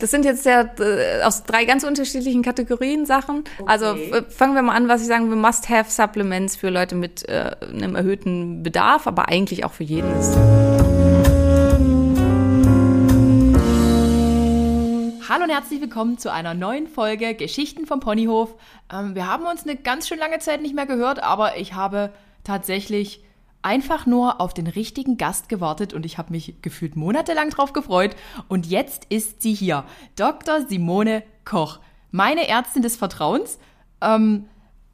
Das sind jetzt ja äh, aus drei ganz unterschiedlichen Kategorien Sachen. Also äh, fangen wir mal an, was ich sagen will, Must-Have-Supplements für Leute mit äh, einem erhöhten Bedarf, aber eigentlich auch für jeden ist. Hallo und herzlich willkommen zu einer neuen Folge Geschichten vom Ponyhof. Ähm, wir haben uns eine ganz schön lange Zeit nicht mehr gehört, aber ich habe tatsächlich einfach nur auf den richtigen Gast gewartet und ich habe mich gefühlt monatelang drauf gefreut. Und jetzt ist sie hier, Dr. Simone Koch, meine Ärztin des Vertrauens. Ähm,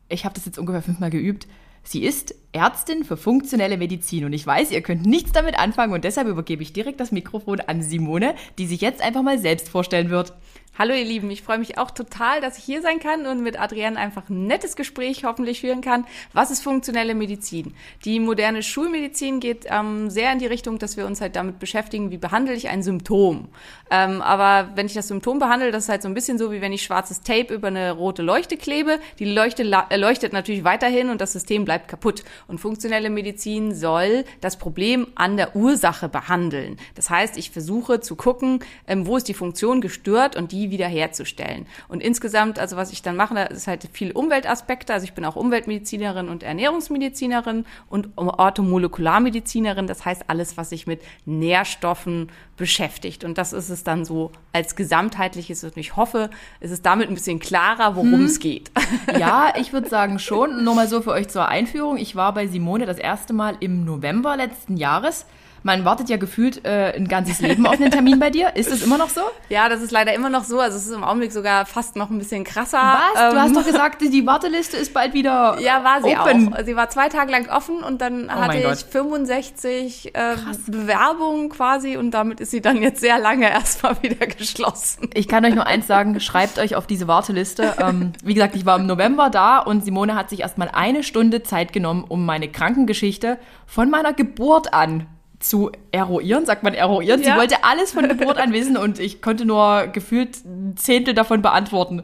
ich habe das jetzt ungefähr fünfmal geübt. Sie ist Ärztin für funktionelle Medizin und ich weiß, ihr könnt nichts damit anfangen und deshalb übergebe ich direkt das Mikrofon an Simone, die sich jetzt einfach mal selbst vorstellen wird. Hallo ihr Lieben, ich freue mich auch total, dass ich hier sein kann und mit Adrienne einfach ein nettes Gespräch hoffentlich führen kann. Was ist funktionelle Medizin? Die moderne Schulmedizin geht ähm, sehr in die Richtung, dass wir uns halt damit beschäftigen, wie behandle ich ein Symptom. Ähm, aber wenn ich das Symptom behandle, das ist halt so ein bisschen so, wie wenn ich schwarzes Tape über eine rote Leuchte klebe. Die Leuchte äh, leuchtet natürlich weiterhin und das System bleibt kaputt. Und funktionelle Medizin soll das Problem an der Ursache behandeln. Das heißt, ich versuche zu gucken, ähm, wo ist die Funktion gestört und die wiederherzustellen. Und insgesamt, also was ich dann mache, da ist halt viel Umweltaspekte. Also ich bin auch Umweltmedizinerin und Ernährungsmedizinerin und Orthomolekularmedizinerin. Das heißt alles, was sich mit Nährstoffen beschäftigt. Und das ist es dann so als gesamtheitliches. Und ich hoffe, es ist damit ein bisschen klarer, worum hm. es geht. Ja, ich würde sagen schon. Nur mal so für euch zur Einführung. Ich war bei Simone das erste Mal im November letzten Jahres. Man wartet ja gefühlt äh, ein ganzes Leben auf einen Termin bei dir. Ist das immer noch so? Ja, das ist leider immer noch so. Also es ist im Augenblick sogar fast noch ein bisschen krasser. Was? Ähm, du hast ähm, doch gesagt, die Warteliste ist bald wieder Ja, war sie open. auch. Sie war zwei Tage lang offen und dann oh hatte ich 65 äh, Bewerbungen quasi und damit ist sie dann jetzt sehr lange erstmal wieder geschlossen. Ich kann euch nur eins sagen, schreibt euch auf diese Warteliste. Ähm, wie gesagt, ich war im November da und Simone hat sich erstmal eine Stunde Zeit genommen, um meine Krankengeschichte von meiner Geburt an zu eruieren, sagt man eruieren. Ja. Sie wollte alles von Geburt an wissen und ich konnte nur gefühlt ein Zehntel davon beantworten.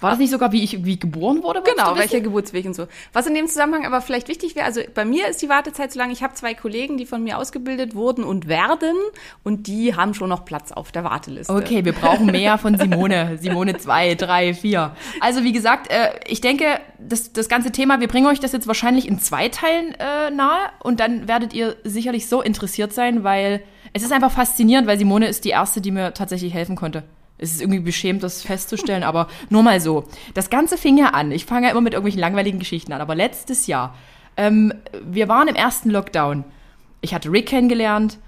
War das nicht sogar, wie ich wie geboren wurde? Genau, welcher Geburtsweg und so. Was in dem Zusammenhang aber vielleicht wichtig wäre, also bei mir ist die Wartezeit so lang, ich habe zwei Kollegen, die von mir ausgebildet wurden und werden und die haben schon noch Platz auf der Warteliste. Okay, wir brauchen mehr von Simone. Simone zwei, drei, vier. Also wie gesagt, äh, ich denke, das, das ganze Thema, wir bringen euch das jetzt wahrscheinlich in zwei Teilen äh, nahe und dann werdet ihr sicherlich so interessiert sein, weil es ist einfach faszinierend, weil Simone ist die erste, die mir tatsächlich helfen konnte. Es ist irgendwie beschämt, das festzustellen, aber nur mal so. Das Ganze fing ja an. Ich fange ja immer mit irgendwelchen langweiligen Geschichten an, aber letztes Jahr, ähm, wir waren im ersten Lockdown. Ich hatte Rick kennengelernt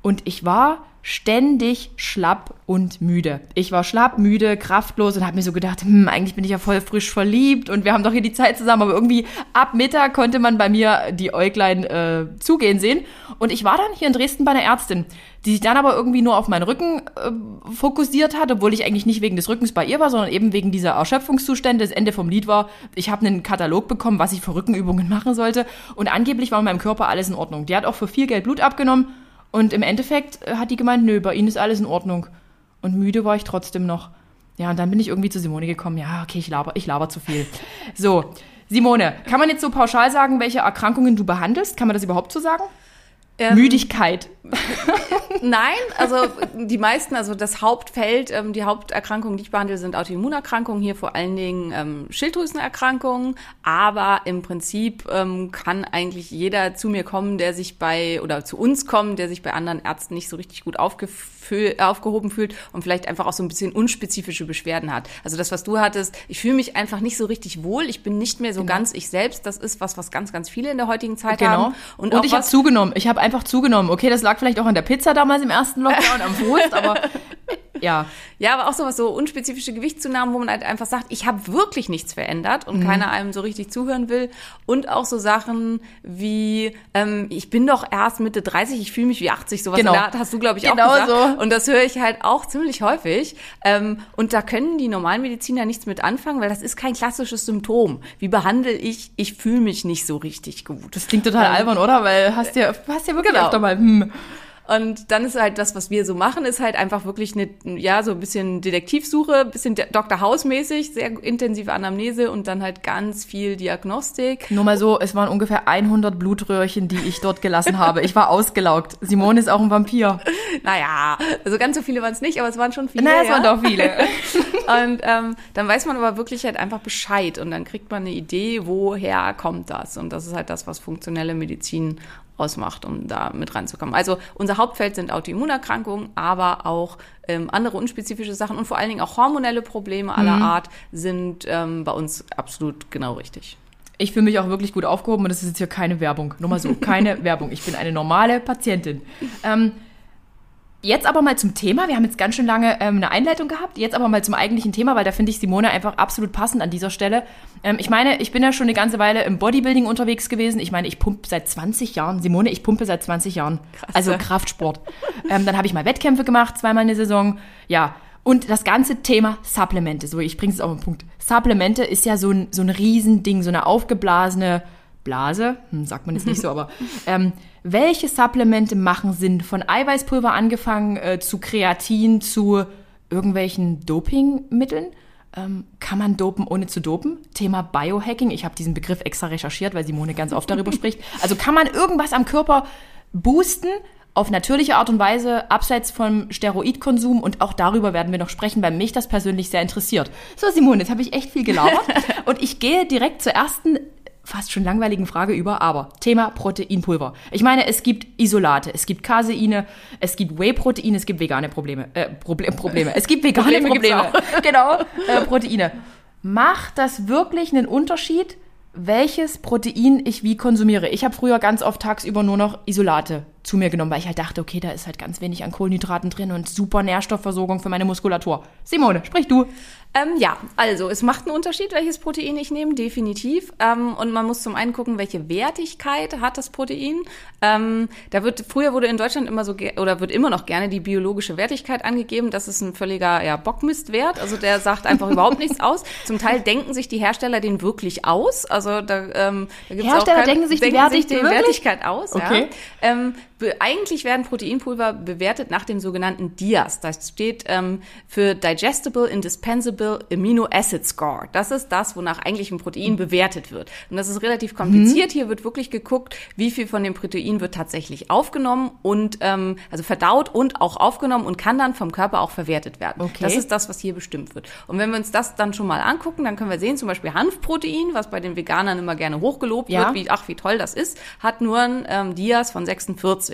und ich war ständig schlapp und müde. Ich war schlapp, müde, kraftlos und habe mir so gedacht, hm, eigentlich bin ich ja voll frisch verliebt und wir haben doch hier die Zeit zusammen, aber irgendwie ab Mittag konnte man bei mir die Äuglein äh, zugehen sehen und ich war dann hier in Dresden bei einer Ärztin, die sich dann aber irgendwie nur auf meinen Rücken äh, fokussiert hat, obwohl ich eigentlich nicht wegen des Rückens bei ihr war, sondern eben wegen dieser Erschöpfungszustände. Das Ende vom Lied war, ich habe einen Katalog bekommen, was ich für Rückenübungen machen sollte und angeblich war in meinem Körper alles in Ordnung. Die hat auch für viel Geld Blut abgenommen und im Endeffekt äh, hat die gemeint, nö, bei ihnen ist alles in Ordnung. Und müde war ich trotzdem noch. Ja, und dann bin ich irgendwie zu Simone gekommen. Ja, okay, ich laber, ich laber zu viel. So, Simone, kann man jetzt so pauschal sagen, welche Erkrankungen du behandelst? Kann man das überhaupt so sagen? Ähm, Müdigkeit. Nein, also die meisten, also das Hauptfeld, ähm, die Haupterkrankungen, die ich behandle, sind Autoimmunerkrankungen, hier vor allen Dingen ähm, Schilddrüsenerkrankungen. Aber im Prinzip ähm, kann eigentlich jeder zu mir kommen, der sich bei, oder zu uns kommen, der sich bei anderen Ärzten nicht so richtig gut aufgehoben fühlt und vielleicht einfach auch so ein bisschen unspezifische Beschwerden hat. Also das, was du hattest, ich fühle mich einfach nicht so richtig wohl, ich bin nicht mehr so genau. ganz ich selbst. Das ist was, was ganz, ganz viele in der heutigen Zeit genau. haben. Und, und ich habe zugenommen. Ich habe einfach zugenommen. Okay, das lag vielleicht auch an der Pizza damals im ersten Lockdown, am Wurst, aber ja. Ja, aber auch sowas, so unspezifische Gewichtszunahmen, wo man halt einfach sagt, ich habe wirklich nichts verändert und mhm. keiner einem so richtig zuhören will. Und auch so Sachen wie, ähm, ich bin doch erst Mitte 30, ich fühle mich wie 80, sowas genau. Da hast du, glaube ich, genau auch gesagt. So. Und das höre ich halt auch ziemlich häufig. Ähm, und da können die normalen Mediziner nichts mit anfangen, weil das ist kein klassisches Symptom. Wie behandle ich, ich fühle mich nicht so richtig gut. Das klingt total ähm, albern, oder? Weil hast ja, hast ja wirklich genau. öfter mal, hm. Und dann ist halt das, was wir so machen, ist halt einfach wirklich eine, ja, so ein bisschen Detektivsuche, ein bisschen Dr. House-mäßig, sehr intensive Anamnese und dann halt ganz viel Diagnostik. Nur mal so, es waren ungefähr 100 Blutröhrchen, die ich dort gelassen habe. Ich war ausgelaugt. Simone ist auch ein Vampir. Naja, also ganz so viele waren es nicht, aber es waren schon viele. Naja, es ja. waren doch viele. und ähm, dann weiß man aber wirklich halt einfach Bescheid und dann kriegt man eine Idee, woher kommt das. Und das ist halt das, was funktionelle Medizin ausmacht, um da mit reinzukommen. Also unser Hauptfeld sind Autoimmunerkrankungen, aber auch ähm, andere unspezifische Sachen und vor allen Dingen auch hormonelle Probleme aller Mhm. Art sind ähm, bei uns absolut genau richtig. Ich fühle mich auch wirklich gut aufgehoben und das ist jetzt hier keine Werbung. Nur mal so, keine Werbung. Ich bin eine normale Patientin. Ähm, jetzt aber mal zum Thema. Wir haben jetzt ganz schön lange ähm, eine Einleitung gehabt. Jetzt aber mal zum eigentlichen Thema, weil da finde ich Simone einfach absolut passend an dieser Stelle. Ähm, ich meine, ich bin ja schon eine ganze Weile im Bodybuilding unterwegs gewesen. Ich meine, ich pumpe seit 20 Jahren. Simone, ich pumpe seit 20 Jahren. Also Kraftsport. ähm, dann habe ich mal Wettkämpfe gemacht, zweimal eine Saison. Ja. Und das ganze Thema Supplemente, so ich bringe es auf den Punkt. Supplemente ist ja so ein, so ein Riesending, so eine aufgeblasene Blase, hm, sagt man jetzt nicht so, aber ähm, welche Supplemente machen Sinn? Von Eiweißpulver angefangen äh, zu Kreatin, zu irgendwelchen Dopingmitteln? Ähm, kann man dopen, ohne zu dopen? Thema Biohacking. Ich habe diesen Begriff extra recherchiert, weil Simone ganz oft darüber spricht. Also kann man irgendwas am Körper boosten auf natürliche Art und Weise, abseits vom Steroidkonsum und auch darüber werden wir noch sprechen, weil mich das persönlich sehr interessiert. So, Simone, jetzt habe ich echt viel gelabert und ich gehe direkt zur ersten fast schon langweiligen Frage über, aber Thema Proteinpulver. Ich meine, es gibt Isolate, es gibt Caseine, es gibt Whey-Protein, es gibt vegane Probleme, äh, Proble Probleme. Es gibt vegane Probleme Probleme. genau, äh, Proteine. Macht das wirklich einen Unterschied, welches Protein ich wie konsumiere? Ich habe früher ganz oft tagsüber nur noch Isolate zu mir genommen, weil ich halt dachte, okay, da ist halt ganz wenig an Kohlenhydraten drin und super Nährstoffversorgung für meine Muskulatur. Simone, sprich du. Ähm, ja, also es macht einen Unterschied, welches Protein ich nehme, definitiv. Ähm, und man muss zum einen gucken, welche Wertigkeit hat das Protein. Ähm, da wird früher wurde in Deutschland immer so oder wird immer noch gerne die biologische Wertigkeit angegeben. Das ist ein völliger ja, Bockmistwert. Also der sagt einfach überhaupt nichts aus. Zum Teil denken sich die Hersteller den wirklich aus. Also da, ähm, da gibt's Hersteller auch kein- denken sich die Wertig- die wirklich? Wertigkeit aus. Okay. Ja. Eigentlich werden Proteinpulver bewertet nach dem sogenannten DIAS. Das steht ähm, für Digestible Indispensable Amino Acid Score. Das ist das, wonach eigentlich ein Protein bewertet wird. Und das ist relativ kompliziert. Hier wird wirklich geguckt, wie viel von dem Protein wird tatsächlich aufgenommen und ähm, also verdaut und auch aufgenommen und kann dann vom Körper auch verwertet werden. Okay. Das ist das, was hier bestimmt wird. Und wenn wir uns das dann schon mal angucken, dann können wir sehen, zum Beispiel Hanfprotein, was bei den Veganern immer gerne hochgelobt Ja. wird, wie ach wie toll das ist, hat nur ein ähm, Dias von 46.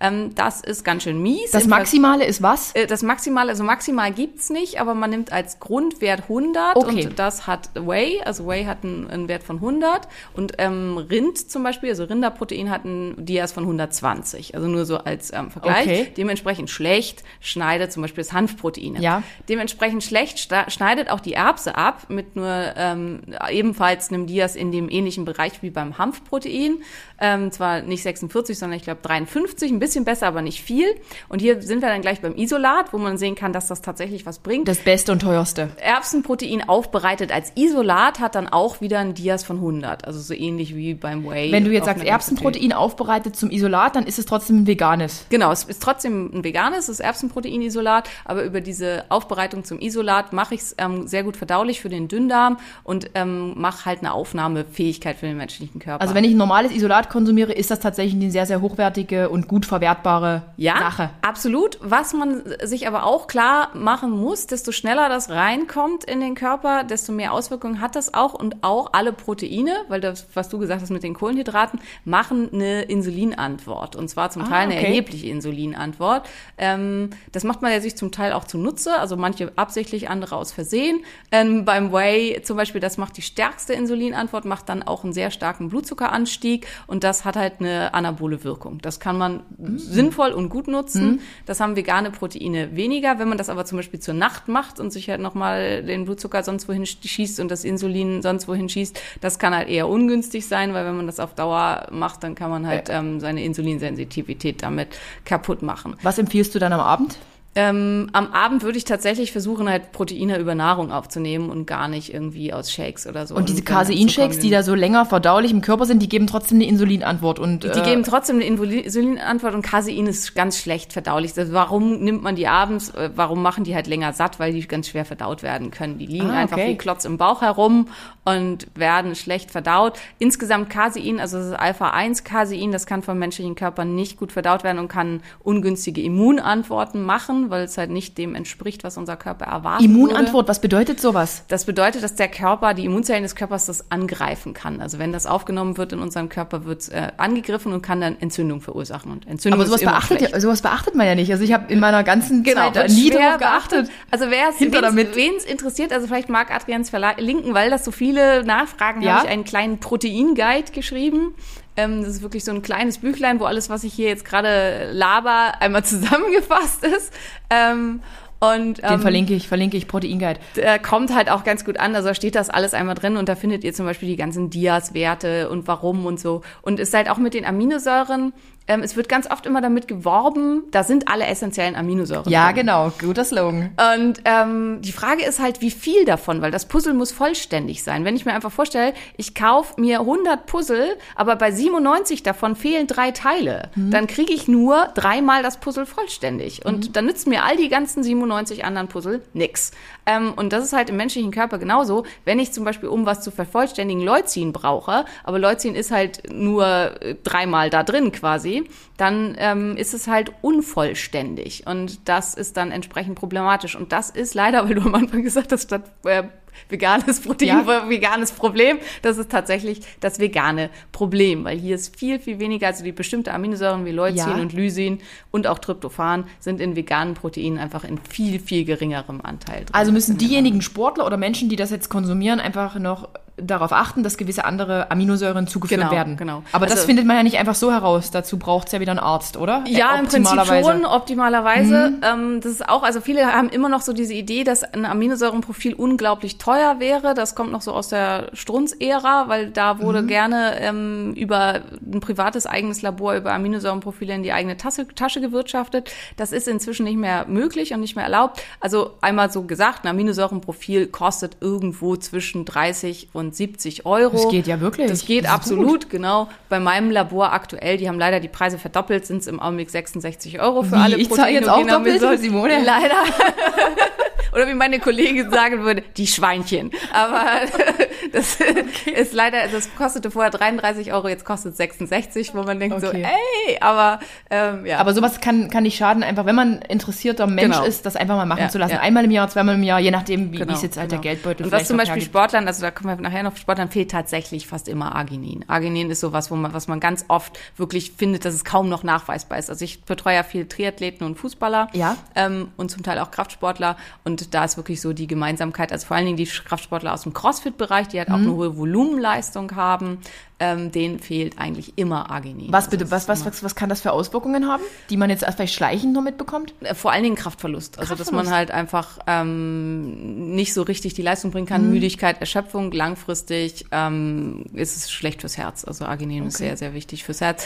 Ähm, das ist ganz schön mies. Das Ver- Maximale ist was? äh, das Maximale, also maximal gibt's nicht, aber man nimmt als Grundwert 100 Okay. und das hat Whey, also Whey hat einen, einen Wert von 100 und ähm, Rind zum Beispiel, also Rinderprotein hat einen Dias von 120, also nur so als ähm, Vergleich. Okay. Dementsprechend schlecht schneidet zum Beispiel das Hanfprotein. ab. Ja. Dementsprechend schlecht schneidet auch die Erbse ab mit nur ähm, ebenfalls einem Dias in dem ähnlichen Bereich wie beim Hanfprotein. Ähm, zwar nicht 46, sondern ich glaube 53, ein bisschen besser, aber nicht viel. Und hier sind wir dann gleich beim Isolat, wo man sehen kann, dass das tatsächlich was bringt. Das Beste und teuerste. Erbsenprotein aufbereitet als Isolat hat dann auch wieder ein Dias von 100, also so ähnlich wie beim Whey. Wenn du jetzt sagst Erbsenprotein aufbereitet zum Isolat, dann ist es trotzdem ein veganes. Genau, es ist trotzdem ein veganes, das Erbsenproteinisolat, aber über diese Aufbereitung zum Isolat mache ich es ähm, sehr gut verdaulich für den Dünndarm und ähm, mache halt eine Aufnahmefähigkeit für den menschlichen Körper. Also wenn ich ein normales Isolat konsumiere, ist das tatsächlich eine sehr, sehr hochwertige und gut verwertbare ja, Sache. absolut. Was man sich aber auch klar machen muss, desto schneller das reinkommt in den Körper, desto mehr Auswirkungen hat das auch und auch alle Proteine, weil das, was du gesagt hast mit den Kohlenhydraten, machen eine Insulinantwort und zwar zum Ah, Teil eine okay. erhebliche Insulinantwort. Ähm, das macht man ja sich zum Teil auch zunutze, also manche absichtlich, andere aus Versehen. Ähm, beim Whey zum Beispiel, das macht die stärkste Insulinantwort, macht dann auch einen sehr starken Blutzuckeranstieg und das hat halt eine anabole Wirkung. Das kann man sinnvoll und gut nutzen. Das haben vegane Proteine weniger. Wenn man das aber zum Beispiel zur Nacht macht und sich halt nochmal den Blutzucker sonst wohin schießt und das Insulin sonst wohin schießt, das kann halt eher ungünstig sein, weil wenn man das auf Dauer macht, dann kann man halt ähm, seine Insulinsensitivität damit kaputt machen. Was empfiehlst du dann am Abend? Ähm, am Abend würde ich tatsächlich versuchen, halt Proteine über Nahrung aufzunehmen und gar nicht irgendwie aus Shakes oder so. Und diese Casein-Shakes, die da so länger verdaulich im Körper sind, die geben trotzdem eine Insulinantwort. Und, die äh, geben trotzdem eine Insulinantwort und Casein ist ganz schlecht verdaulich. Also warum nimmt man die abends? Äh, warum machen die halt länger satt? Weil die ganz schwer verdaut werden können. Die liegen ah, einfach wie Klotz im Bauch herum und werden schlecht verdaut. Insgesamt Casein, also das ist Alpha-1-Casein, das kann vom menschlichen Körper nicht gut verdaut werden und kann ungünstige Immunantworten machen weil es halt nicht dem entspricht, was unser Körper erwartet. Immunantwort, würde. was bedeutet sowas? Das bedeutet, dass der Körper, die Immunzellen des Körpers das angreifen kann. Also wenn das aufgenommen wird in unserem Körper, wird es äh, angegriffen und kann dann Entzündung verursachen. Und Entzündung Aber sowas beachtet, ja, sowas beachtet man ja nicht. Also ich habe in meiner ganzen genau, Zeit nie darauf geachtet. Also wer es interessiert, also vielleicht mag Adrians verlinken, weil das so viele Nachfragen, ja? habe ich einen kleinen Protein-Guide geschrieben. Ähm, das ist wirklich so ein kleines Büchlein, wo alles, was ich hier jetzt gerade laber, einmal zusammengefasst ist. Ähm, und, ähm, Den verlinke ich, verlinke ich, Protein Guide. Der kommt halt auch ganz gut an. Also da steht das alles einmal drin und da findet ihr zum Beispiel die ganzen Dias-Werte und warum und so. Und ist halt auch mit den Aminosäuren ähm, es wird ganz oft immer damit geworben, da sind alle essentiellen Aminosäuren. Ja, drin. genau, guter Slogan. Und ähm, die Frage ist halt, wie viel davon, weil das Puzzle muss vollständig sein. Wenn ich mir einfach vorstelle, ich kaufe mir 100 Puzzle, aber bei 97 davon fehlen drei Teile, mhm. dann kriege ich nur dreimal das Puzzle vollständig. Und mhm. dann nützen mir all die ganzen 97 anderen Puzzle nix. Ähm, und das ist halt im menschlichen Körper genauso. Wenn ich zum Beispiel, um was zu vervollständigen, Leucin brauche, aber Leucin ist halt nur äh, dreimal da drin quasi, dann ähm, ist es halt unvollständig. Und das ist dann entsprechend problematisch. Und das ist leider, weil du am Anfang gesagt hast, statt äh, veganes Protein, ja. veganes Problem. Das ist tatsächlich das vegane Problem, weil hier ist viel, viel weniger, also die bestimmte Aminosäuren wie Leucin ja. und Lysin und auch Tryptophan sind in veganen Proteinen einfach in viel, viel geringerem Anteil drin. Also müssen diejenigen Sportler oder Menschen, die das jetzt konsumieren, einfach noch darauf achten, dass gewisse andere Aminosäuren zugeführt genau, werden. Genau. Aber also, das findet man ja nicht einfach so heraus. Dazu braucht es ja wieder einen Arzt, oder? Ja, im Prinzip schon, optimalerweise. Mhm. Ähm, das ist auch, also viele haben immer noch so diese Idee, dass ein Aminosäurenprofil unglaublich teuer wäre. Das kommt noch so aus der Strunz-Ära, weil da wurde mhm. gerne ähm, über ein privates eigenes Labor über Aminosäurenprofile in die eigene Tasse, Tasche gewirtschaftet. Das ist inzwischen nicht mehr möglich und nicht mehr erlaubt. Also einmal so gesagt, ein Aminosäurenprofil kostet irgendwo zwischen 30 und 70 Euro. Das geht ja wirklich. Das geht das absolut, gut. genau. Bei meinem Labor aktuell, die haben leider die Preise verdoppelt, sind es im Augenblick 66 Euro für Wie? alle Ich zahle jetzt auch doppelt, Simone? Leider. Oder wie meine Kollegin sagen würde, die Schweinchen. Aber das okay. ist leider, das kostete vorher 33 Euro, jetzt kostet 66, wo man denkt okay. so, ey, aber ähm, ja. Aber sowas kann, kann nicht schaden, einfach wenn man interessierter Mensch genau. ist, das einfach mal machen ja, zu lassen. Ja. Einmal im Jahr, zweimal im Jahr, je nachdem, wie, genau, es jetzt halt genau. der Geldbeutel Und was zum Beispiel Sportlern, also da kommen wir nachher noch, Sportlern fehlt tatsächlich fast immer Arginin. Arginin ist sowas, wo man, was man ganz oft wirklich findet, dass es kaum noch nachweisbar ist. Also ich betreue ja viel Triathleten und Fußballer. Ja. Ähm, und zum Teil auch Kraftsportler. Und da ist wirklich so die Gemeinsamkeit, also vor allen Dingen die Kraftsportler aus dem CrossFit-Bereich, die halt mhm. auch eine hohe Volumenleistung haben, ähm, denen fehlt eigentlich immer Arginin. Was bitte, also was, was, was, was kann das für Auswirkungen haben, die man jetzt vielleicht schleichend nur mitbekommt? Äh, vor allen Dingen Kraftverlust. Also dass man halt einfach ähm, nicht so richtig die Leistung bringen kann. Mhm. Müdigkeit, Erschöpfung, langfristig ähm, ist es schlecht fürs Herz. Also Arginin okay. ist sehr, sehr wichtig fürs Herz.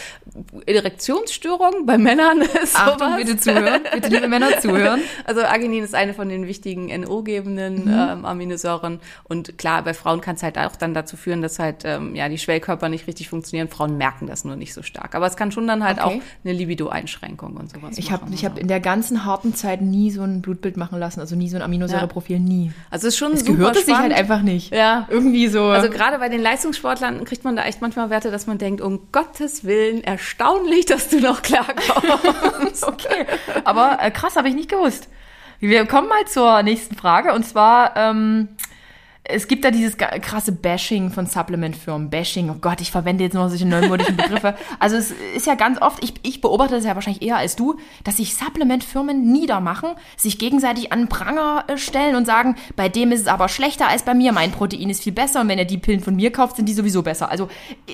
Erektionsstörung bei Männern ist Achtung, sowas. bitte zuhören. Bitte liebe Männer zuhören. Also Arginin ist eine von den wichtigen NO-gebenden mhm. ähm, Aminosäuren. Und klar, bei Frauen kann es halt auch dann dazu führen, dass halt ähm, ja die Schwellkörper Körper nicht richtig funktionieren. Frauen merken das nur nicht so stark. Aber es kann schon dann halt okay. auch eine Libido-Einschränkung und sowas Ich habe ich hab in der ganzen harten Zeit nie so ein Blutbild machen lassen, also nie so ein Aminosäureprofil, ja. nie. Also es ist schon es super gehört sich halt einfach nicht. Ja. Irgendwie so. Also gerade bei den Leistungssportlern kriegt man da echt manchmal Werte, dass man denkt, um Gottes Willen, erstaunlich, dass du noch klarkommst. okay. Aber äh, krass, habe ich nicht gewusst. Wir kommen mal zur nächsten Frage und zwar ähm, es gibt da dieses krasse Bashing von Supplement-Firmen. Bashing, oh Gott, ich verwende jetzt noch solche neumodischen Begriffe. Also es ist ja ganz oft, ich, ich beobachte das ja wahrscheinlich eher als du, dass sich Supplement-Firmen niedermachen, sich gegenseitig an Pranger äh, stellen und sagen, bei dem ist es aber schlechter als bei mir, mein Protein ist viel besser und wenn er die Pillen von mir kauft, sind die sowieso besser. Also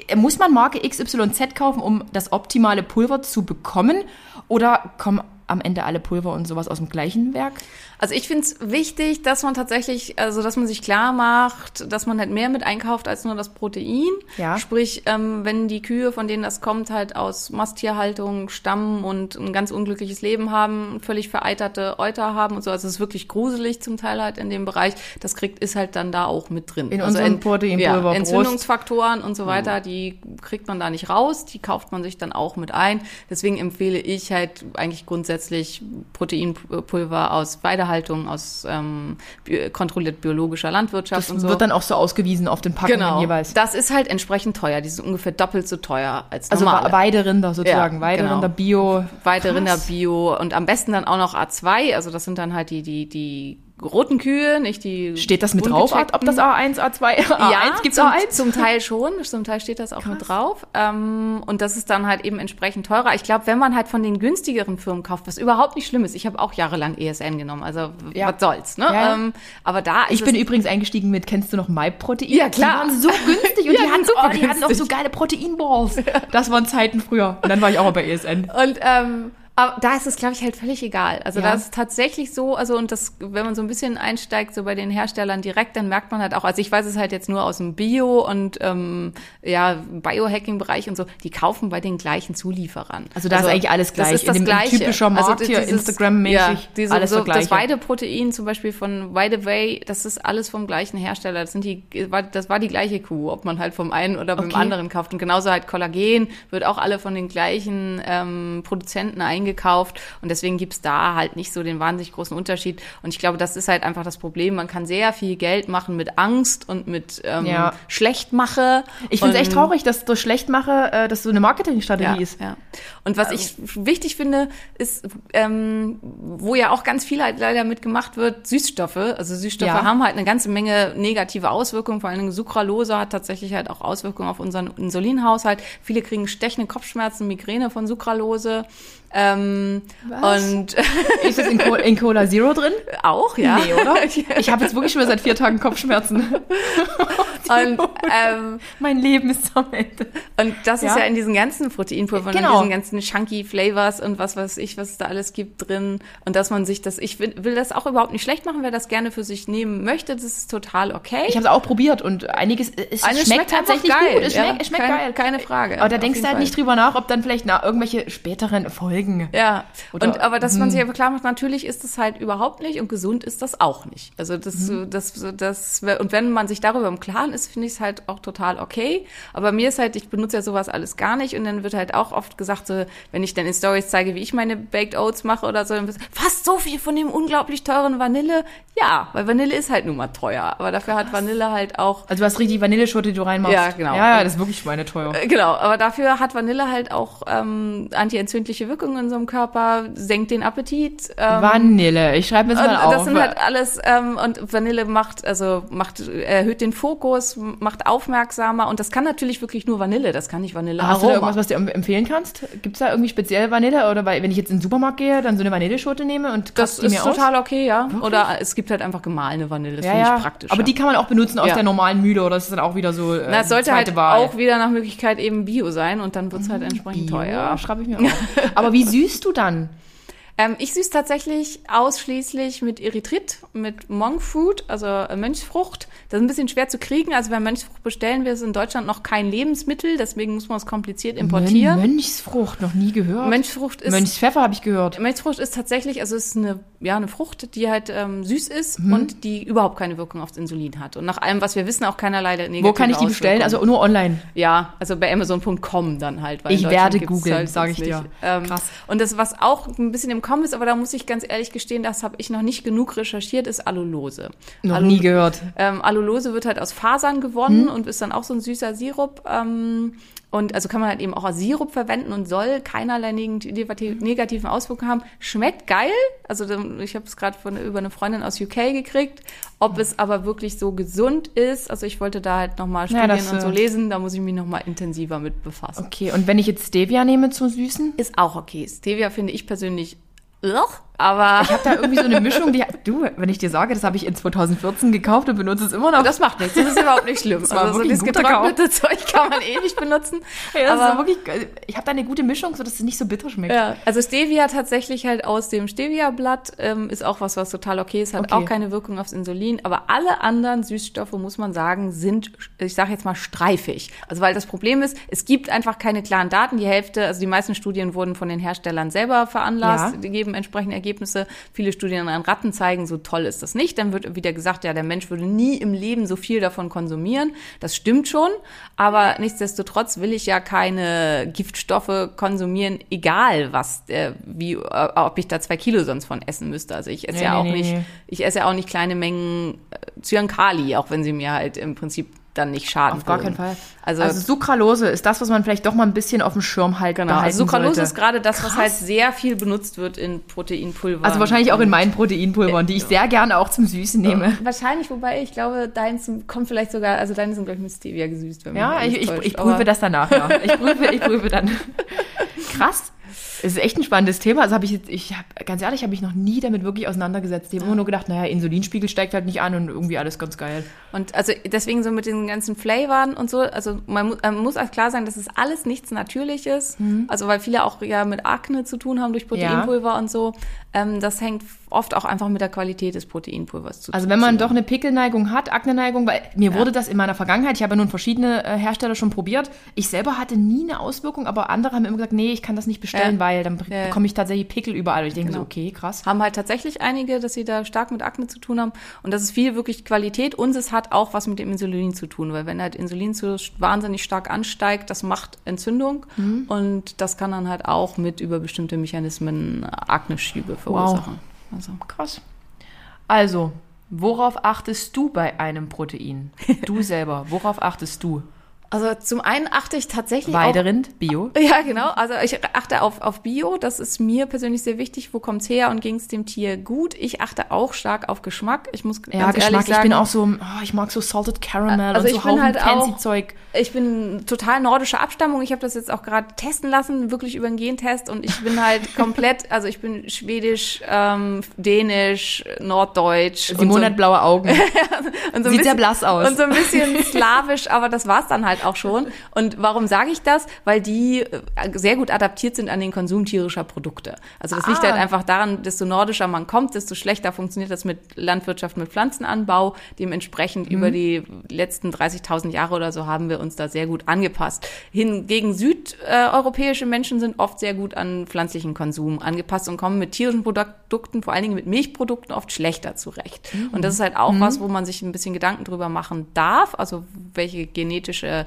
äh, muss man Marke XYZ kaufen, um das optimale Pulver zu bekommen? Oder kommen am Ende alle Pulver und sowas aus dem gleichen Werk? Also ich finde es wichtig, dass man tatsächlich, also dass man sich klar macht, dass man halt mehr mit einkauft als nur das Protein. Ja. Sprich, ähm, wenn die Kühe, von denen das kommt, halt aus Masttierhaltung stammen und ein ganz unglückliches Leben haben, völlig vereiterte Euter haben und so, also es ist wirklich gruselig zum Teil halt in dem Bereich. Das kriegt ist halt dann da auch mit drin. In also unserem Ent- Proteinpulver ja. Entzündungsfaktoren und so weiter, die kriegt man da nicht raus, die kauft man sich dann auch mit ein. Deswegen empfehle ich halt eigentlich grundsätzlich Proteinpulver aus Weidehaltung, aus ähm, bi kontrolliert biologischer Landwirtschaft Das und so. wird dann auch so ausgewiesen auf den Packungen genau. jeweils. Das ist halt entsprechend teuer. Die sind ungefähr doppelt so teuer als Also normale. Wa- Weiderinder sozusagen, Ja, Weiderinder genau. Bio. Weite Krass. Rinder Bio und am besten dann auch noch A2, also das sind dann halt die, die, die roten Kühe, nicht die. Steht das mit drauf, ob das A1, A2, A1? ja, Gibt's zum, A1? zum Teil schon, zum Teil steht das auch mit drauf. Ähm, und das ist dann halt eben entsprechend teurer. Ich glaube, wenn man halt von den günstigeren Firmen kauft, was überhaupt nicht schlimm ist, ich habe auch jahrelang ESN genommen, also Ja. was soll's, ne? Ja. Ähm, aber da ist Ich bin es, übrigens eingestiegen mit, kennst du noch MyProtein? Ja, klar. Die waren so günstig und Ja, die, hatten, oh, die hatten auch so geile Proteinballs. Das waren Zeiten früher. Und dann war ich auch bei ESN. Und ähm, aber da ist es, glaube ich, halt völlig egal. Also Ja. da ist es tatsächlich so, also und das, wenn man so ein bisschen einsteigt, so bei den Herstellern direkt, dann merkt man halt auch, also ich weiß es halt jetzt nur aus dem Bio- und ähm, ja, Biohacking-Bereich und so, die kaufen bei den gleichen Zulieferern. Also da ist eigentlich alles das gleich. ist das In dem- Gleiche. typischer Markt hier, Instagram-mäßig, ja, diese, alles so, das Gleiche. Das Weideprotein zum Beispiel von Weideway, das ist alles vom gleichen Hersteller. Das sind die, das war die gleiche Kuh, ob man halt vom einen oder beim Okay. anderen kauft. Und genauso halt Kollagen wird auch alle von den gleichen ähm, Produzenten eingekauft. Und deswegen gibt's da halt nicht so den wahnsinnig großen Unterschied. Und ich glaube, das ist halt einfach das Problem. Man kann sehr viel Geld machen mit Angst und mit ähm, Ja. Schlechtmache. Ich finde es echt traurig, dass durch Schlechtmache äh, das so eine Marketingstrategie ja, ist. Ja. Und was ich wichtig finde, ist, ähm, wo ja auch ganz viel halt leider mitgemacht wird, Süßstoffe. Also Süßstoffe Ja. haben halt eine ganze Menge negative Auswirkungen. Vor allen Dingen Sucralose hat tatsächlich halt auch Auswirkungen auf unseren Insulinhaushalt. Viele kriegen stechende Kopfschmerzen, Migräne von Sucralose. Ähm, Was? Und Ist das in, Co in Cola Zero drin? auch, ja. Nee, oder? Ich habe jetzt wirklich schon seit vier Tagen Kopfschmerzen. Und, ähm, mein Leben ist am Ende. Und das ist Ja. ja in diesen ganzen Proteinpulvern, Genau. in diesen ganzen chunky Flavors und was weiß ich, was es da alles gibt drin. Und dass man sich das, ich will, will das auch überhaupt nicht schlecht machen, wer das gerne für sich nehmen möchte, das ist total okay. Ich habe es auch probiert und einiges es Eines schmeckt, einfach tatsächlich geil. gut. Es ja. schmeckt, es schmeckt keine, geil. Keine Frage. Aber da denkst du halt Fall. nicht drüber nach, ob dann vielleicht na, irgendwelche späteren Folgen. Ja, Oder- hm. und aber dass man sich aber klar macht, natürlich ist das halt überhaupt nicht und gesund ist das auch nicht. Also das, Mhm. das, das, und wenn man sich darüber im Klaren ist, finde ich es halt auch total okay. Aber mir ist halt, ich benutze ja sowas alles gar nicht und dann wird halt auch oft gesagt, so, wenn ich dann in Stories zeige, wie ich meine Baked Oats mache oder so, dann fast so viel von dem unglaublich teuren Vanille. Ja, weil Vanille ist halt nun mal teuer. Aber dafür hat Vanille halt auch Also du hast richtig Vanilleschote, die du reinmachst. Ja, genau. Ja, das ist wirklich schweineteuer. Äh, Genau, aber dafür hat Vanille halt auch ähm, antientzündliche Wirkungen in unserem Körper, senkt den Appetit. Ähm, Vanille, ich schreibe mir das mal auf. das sind halt alles ähm, und Vanille macht also macht erhöht den Fokus, macht aufmerksamer und das kann natürlich wirklich nur Vanille, das kann nicht Vanille Hast du da irgendwas, was du em- empfehlen kannst? Gibt's da irgendwie speziell Vanille? Oder weil, wenn ich jetzt in den Supermarkt gehe, dann so eine Vanilleschote nehme und das ist total aus? okay, ja. Oder es gibt halt einfach gemahlene Vanille, das Ja, finde ja. ich praktisch. Aber die kann man auch benutzen aus Ja. der normalen Mühle oder das ist dann auch wieder so äh, Na, es sollte halt Wahl. auch wieder nach Möglichkeit eben Bio sein und dann wird's halt entsprechend Bio, teuer. schreibe ich mir auf. Aber wie süßt du dann? Ähm, ich süße tatsächlich ausschließlich mit Erythrit, mit Monk Fruit, also äh, Mönchsfrucht. Das ist ein bisschen schwer zu kriegen. Also bei Mönchsfrucht bestellen wir es in Deutschland noch kein Lebensmittel, deswegen muss man es kompliziert importieren. Mön Mönchsfrucht, noch nie gehört. Mönchsfrucht ist Mönchspfeffer habe ich gehört. Mönchsfrucht ist tatsächlich, also es ist eine, ja, eine Frucht, die halt ähm, süß ist Mhm. und die überhaupt keine Wirkung aufs Insulin hat. Und nach allem, was wir wissen, auch keinerlei negative Wo kann ich die bestellen? Also nur online. Ja, also bei Amazon.com dann halt. Ich werde googeln, halt sag sonst ich dir. Ähm, Krass. Und das, was auch ein bisschen im Kommen ist, aber da muss ich ganz ehrlich gestehen, das habe ich noch nicht genug recherchiert, ist Allulose. Noch Allu- nie gehört. Ähm, Allulose wird halt aus Fasern gewonnen und ist dann auch so ein süßer Sirup. Ähm, und also kann man halt eben auch als Sirup verwenden und soll keinerlei negati- negativen Auswirkungen haben. Schmeckt geil. Also ich habe es gerade von über eine Freundin aus UK gekriegt. Ob es aber wirklich so gesund ist, also ich wollte da halt nochmal Ja, Studien das, und so äh, lesen, da muss ich mich nochmal intensiver mit befassen. Okay, und wenn ich jetzt Stevia nehme zum Süßen? Ist auch okay. Stevia finde ich persönlich ugh, Aber Ich habe da irgendwie so eine Mischung, die, du, wenn ich dir sage, das habe ich in 2014 gekauft und benutze es immer noch. das macht nichts, das ist überhaupt nicht schlimm. Das also so wirklich das getrocknete Zeug kann man ewig benutzen. Ja, aber wirklich, geil. ich habe da eine gute Mischung, so dass es nicht so bitter schmeckt. Ja, also Stevia tatsächlich halt aus dem Stevia-Blatt ähm, ist auch was, was total okay ist, hat Okay. auch keine Wirkung aufs Insulin. Aber alle anderen Süßstoffe, muss man sagen, sind, ich sage jetzt mal, streifig. Also weil das Problem ist, es gibt einfach keine klaren Daten. Die Hälfte, also die meisten Studien wurden von den Herstellern selber veranlasst, Ja. die geben entsprechende Ergebnisse. Viele Studien an Ratten zeigen, so toll ist das nicht. Dann wird wieder gesagt, ja, der Mensch würde nie im Leben so viel davon konsumieren. Das stimmt schon, aber nichtsdestotrotz will ich ja keine Giftstoffe konsumieren, egal was, äh, wie, äh, ob ich da zwei Kilo sonst von essen müsste. Also ich esse Nee, ja nee, auch nee, nicht, ich esse ja auch nicht kleine Mengen äh, Zyankali, auch wenn sie mir halt im Prinzip dann nicht schaden Auf gar keinen Fall. Also, Also, Sucralose ist das, was man vielleicht doch mal ein bisschen auf dem Schirm halt genau, behalten also Sucralose sollte. ist gerade das, was Krass. halt sehr viel benutzt wird in Proteinpulver. Also wahrscheinlich auch in meinen Proteinpulvern, die ich sehr gerne auch zum Süßen nehme. Wahrscheinlich, wobei ich glaube, deins kommt vielleicht sogar, also deine sind, glaube ich, mit Stevia gesüßt. Wenn Ja, ich, ich, alles ich täuscht. prüfe das danach, ja. Ich prüfe, ich prüfe dann. Krass. Es ist echt ein spannendes Thema. Also habe ich jetzt, ich hab, ganz ehrlich, habe ich noch nie damit wirklich auseinandergesetzt. Ich habe immer nur gedacht, naja, Insulinspiegel steigt halt nicht an und irgendwie alles ganz geil. Und also deswegen so mit den ganzen Flavoren und so, also man, mu man muss auch klar sagen, das ist alles nichts Natürliches. Also weil viele auch ja mit Akne zu tun haben durch Proteinpulver und so. Ähm, das hängt oft auch einfach mit der Qualität des Proteinpulvers zu Also wenn man zu- doch eine Pickelneigung hat, Akneneigung, weil mir wurde das in meiner Vergangenheit, ich habe ja nun verschiedene äh, Hersteller schon probiert. Ich selber hatte nie eine Auswirkung, aber andere haben immer gesagt, nee, ich kann das nicht bestellen, Ja. weil dann Ja, ja. bekomme ich tatsächlich Pickel überall. Und ich denke Genau. so, okay, krass. haben halt tatsächlich einige, dass sie da stark mit Akne zu tun haben. Und das ist viel wirklich Qualität. Und es hat auch was mit dem Insulin zu tun, weil wenn halt Insulin so wahnsinnig stark ansteigt, das macht Entzündung. Und das kann dann halt auch mit über bestimmte Mechanismen Akne-Schiebe verursachen. Also. Krass. Also, worauf achtest du bei einem Protein? Du selber, worauf achtest du? Also zum einen achte ich tatsächlich auch Weiderind, Bio? Ja, genau. Also ich achte auf, auf Bio. Das ist mir persönlich sehr wichtig. Wo kommt's her und ging's dem Tier gut? Ich achte auch stark auf Geschmack. Ich muss Ja, ganz Geschmack. ehrlich sagen, ich bin auch so, oh, ich mag so Salted Caramel Also und ich so bin Haufen halt auch- fancy Zeug. ich bin total nordische Abstammung. Ich habe das jetzt auch gerade testen lassen, wirklich über einen Gentest. Und ich bin halt komplett, also ich bin schwedisch, ähm, dänisch, norddeutsch. Simone so, hat blaue Augen. und so sieht sehr bisschen- blass aus. Und so ein bisschen slawisch, aber das war's dann halt auch schon. Und warum sage ich das? Weil die äh, sehr gut adaptiert sind an den Konsum tierischer Produkte. Also das liegt Ah. halt einfach daran, desto nordischer man kommt, desto schlechter funktioniert das mit Landwirtschaft, mit Pflanzenanbau. Dementsprechend über die letzten 30.000 Jahre oder so haben wir uns da sehr gut angepasst. Hingegen südeuropäische Menschen sind oft sehr gut an pflanzlichen Konsum angepasst und kommen mit tierischen Produkten, vor allen Dingen mit Milchprodukten, oft schlechter zurecht. Und das ist halt auch was, wo man sich ein bisschen Gedanken drüber machen darf. Also welche genetische,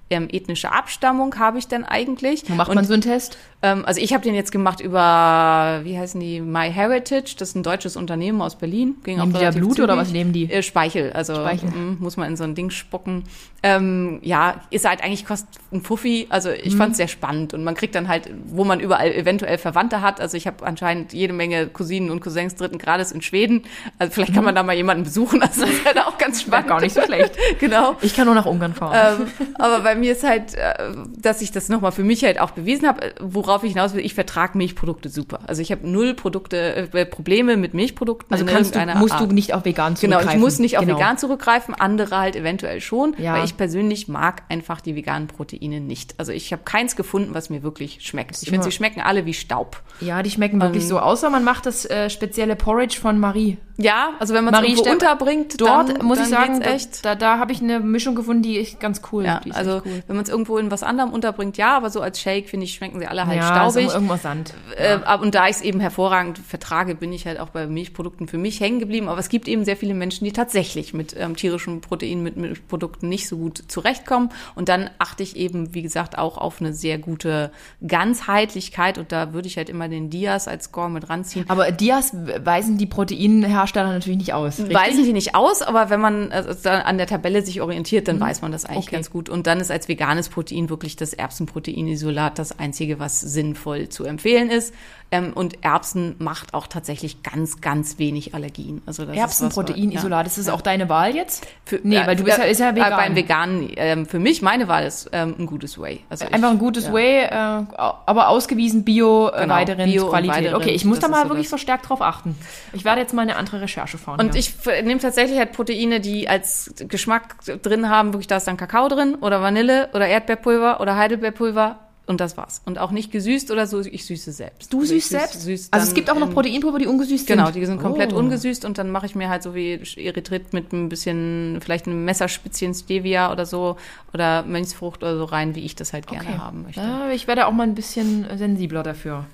ähm, ethnische Abstammung habe ich denn eigentlich? Wo macht und man so einen Test? ähm, also ich habe den jetzt gemacht über, wie heißen die, MyHeritage, das ist ein deutsches Unternehmen aus Berlin. Ging Nehmen auch die da Blut oder zügig. was nehmen die? Äh, Speichel, also Speichel. mm, muss man in so ein Ding spucken. Ähm, ja, ist halt eigentlich kostet ein Fuffi. Also Mhm. ich fand's sehr spannend und man kriegt dann halt, wo man überall eventuell Verwandte hat. Also ich habe anscheinend jede Menge Cousinen und Cousins dritten Grades in Schweden. Also vielleicht kann man da mal jemanden besuchen. Also das ist halt auch ganz spannend. Mhm. gar nicht so schlecht. genau. Ich kann nur nach Ungarn fahren. Ähm, aber bei mir ist halt, äh, dass ich das nochmal für mich halt auch bewiesen habe, äh, worauf ich hinaus will, ich vertrage Milchprodukte super. Also ich habe null Produkte, äh, Probleme mit Milchprodukten. also kannst du, musst Art. du nicht auf vegan Genau, zurückgreifen. ich muss nicht auf Genau. vegan zurückgreifen, andere halt eventuell schon, Ja. weil ich persönlich mag einfach die veganen Proteine nicht. Also ich habe keins gefunden, was mir wirklich schmeckt. Ich finde, sie schmecken alle wie Staub. Ja, die schmecken wirklich Ähm, so. Außer man macht das äh, spezielle Porridge von Marie. Ja, also wenn man es Marie Stepp- unterbringt, Dort dann, muss dann ich sagen, geht's da, echt. da, da habe ich eine Mischung gefunden, die ist ganz cool. Ja, also echt cool. wenn man es irgendwo in was anderem unterbringt, ja, aber so als Shake, finde ich, schmecken sie alle halt ja, staubig. Ist irgendwas Sand. Äh, und da ich es eben hervorragend vertrage, bin ich halt auch bei Milchprodukten für mich hängen geblieben. Aber es gibt eben sehr viele Menschen, die tatsächlich mit ähm, tierischen Proteinen, mit Milchprodukten nicht so gut zurechtkommen. Und dann achte ich eben, wie gesagt, auch auf eine sehr gute Ganzheitlichkeit. Und da würde ich halt immer den Dias als Score mit ranziehen. Aber Dias weisen die Proteinhersteller natürlich nicht aus. richtig? Weisen die nicht aus, aber wenn man also an der Tabelle sich orientiert, dann weiß man das eigentlich Mhm. Okay. ganz gut. Und dann ist als veganes Protein wirklich das Erbsenproteinisolat das einzige, was sinnvoll zu empfehlen ist. Ähm, und Erbsen macht auch tatsächlich ganz, ganz wenig Allergien. Also das Erbsenproteinisolat, ist das ja. auch deine Wahl jetzt? Für, nee, weil du bist ja, ist ja vegan. Äh, beim Veganen, ähm, für mich, meine Wahl ist ähm, ein gutes Whey. Also Einfach ich, ein gutes ja. Whey, äh, aber ausgewiesen Bio, äh, genau, Weiterrindqualität. Bio okay, ich muss da mal so wirklich verstärkt drauf achten. Ich werde jetzt mal eine andere Recherche fahren. Und ich nehme tatsächlich halt Proteine, die als Geschmack drin haben, wirklich da ist dann Kakao drin oder Vanille oder Erdbeerpulver oder Heidelbeerpulver und das war's. Und auch nicht gesüßt oder so, ich süße selbst. Du also süßt selbst? Süß also es gibt auch noch Proteinpulver, die ungesüßt genau, sind? Genau, die sind komplett oh. ungesüßt und dann mache ich mir halt so wie Erythrit mit ein bisschen, vielleicht einem Messerspitzchen Stevia oder so oder Mönchsfrucht oder so rein, wie ich das halt gerne okay. haben möchte. Ja, ich werde auch mal ein bisschen sensibler dafür.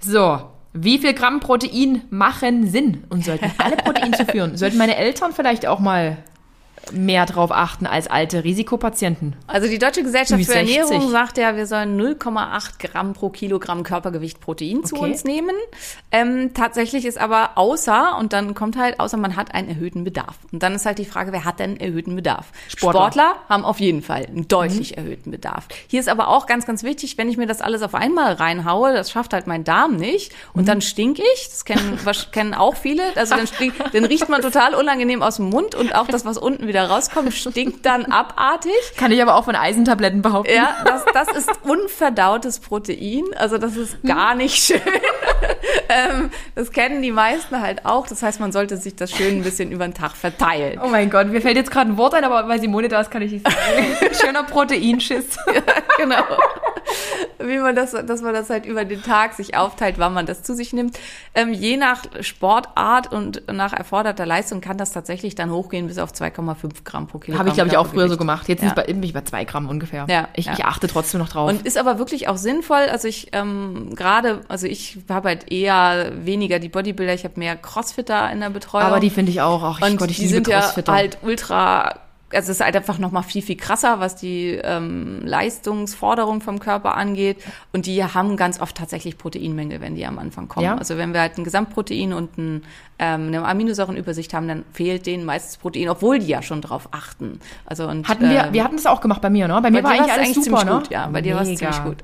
So, wie viel Gramm Protein machen Sinn und sollten alle Protein zuführen? Sollten meine Eltern vielleicht auch mal mehr drauf achten als alte Risikopatienten. Also die Deutsche Gesellschaft für Ernährung sagt ja, wir sollen 0,8 Gramm pro Kilogramm Körpergewicht Protein okay. zu uns nehmen. Ähm, tatsächlich ist aber außer, und dann kommt halt, außer man hat einen erhöhten Bedarf. Und dann ist halt die Frage, wer hat denn erhöhten Bedarf? Sportler, Sportler haben auf jeden Fall einen deutlich mhm. erhöhten Bedarf. Hier ist aber auch ganz, ganz wichtig, wenn ich mir das alles auf einmal reinhaue, das schafft halt mein Darm nicht. Und mhm. dann stink ich, das kennen, kennen auch viele, also dann, stink, dann riecht man total unangenehm aus dem Mund und auch das, was unten wieder rauskommt, stinkt dann abartig. Kann ich aber auch von Eisentabletten behaupten. Ja, das, das ist unverdautes Protein. Also das ist gar nicht schön. ähm, das kennen die meisten halt auch. Das heißt, man sollte sich das schön ein bisschen über den Tag verteilen. Oh mein Gott, mir fällt jetzt gerade ein Wort ein, aber weil Simone da ist, kann ich nicht sagen. Schöner Proteinschiss. ja, genau. Wie man das, dass man das halt über den Tag sich aufteilt, wann man das zu sich nimmt. Ähm, je nach Sportart und nach erforderter Leistung kann das tatsächlich dann hochgehen bis auf 2,5 Gramm pro Kilogramm. Habe ich, glaube ich, auch früher so gemacht. Jetzt ja. bin ich bei zwei Gramm ungefähr. Ja, ich, ja. ich achte trotzdem noch drauf. Und ist aber wirklich auch sinnvoll. Also ich ähm, gerade, also ich habe halt eher weniger die Bodybuilder, ich habe mehr Crossfitter in der Betreuung. Aber die finde ich auch. Ach, und Gott, ich die sind ja halt ultra also es ist halt einfach noch mal viel, viel krasser, was die ähm, Leistungsforderung vom Körper angeht. Und die haben ganz oft tatsächlich Proteinmängel, wenn die am Anfang kommen. Ja. Also wenn wir halt ein Gesamtprotein und ein, ähm, eine Aminosäurenübersicht haben, dann fehlt denen meistens Protein, obwohl die ja schon drauf achten. Also und, hatten wir, ähm, wir hatten das auch gemacht bei mir, ne? Bei mir war eigentlich alles eigentlich super, ne? Gut, ja, bei dir war es ziemlich gut.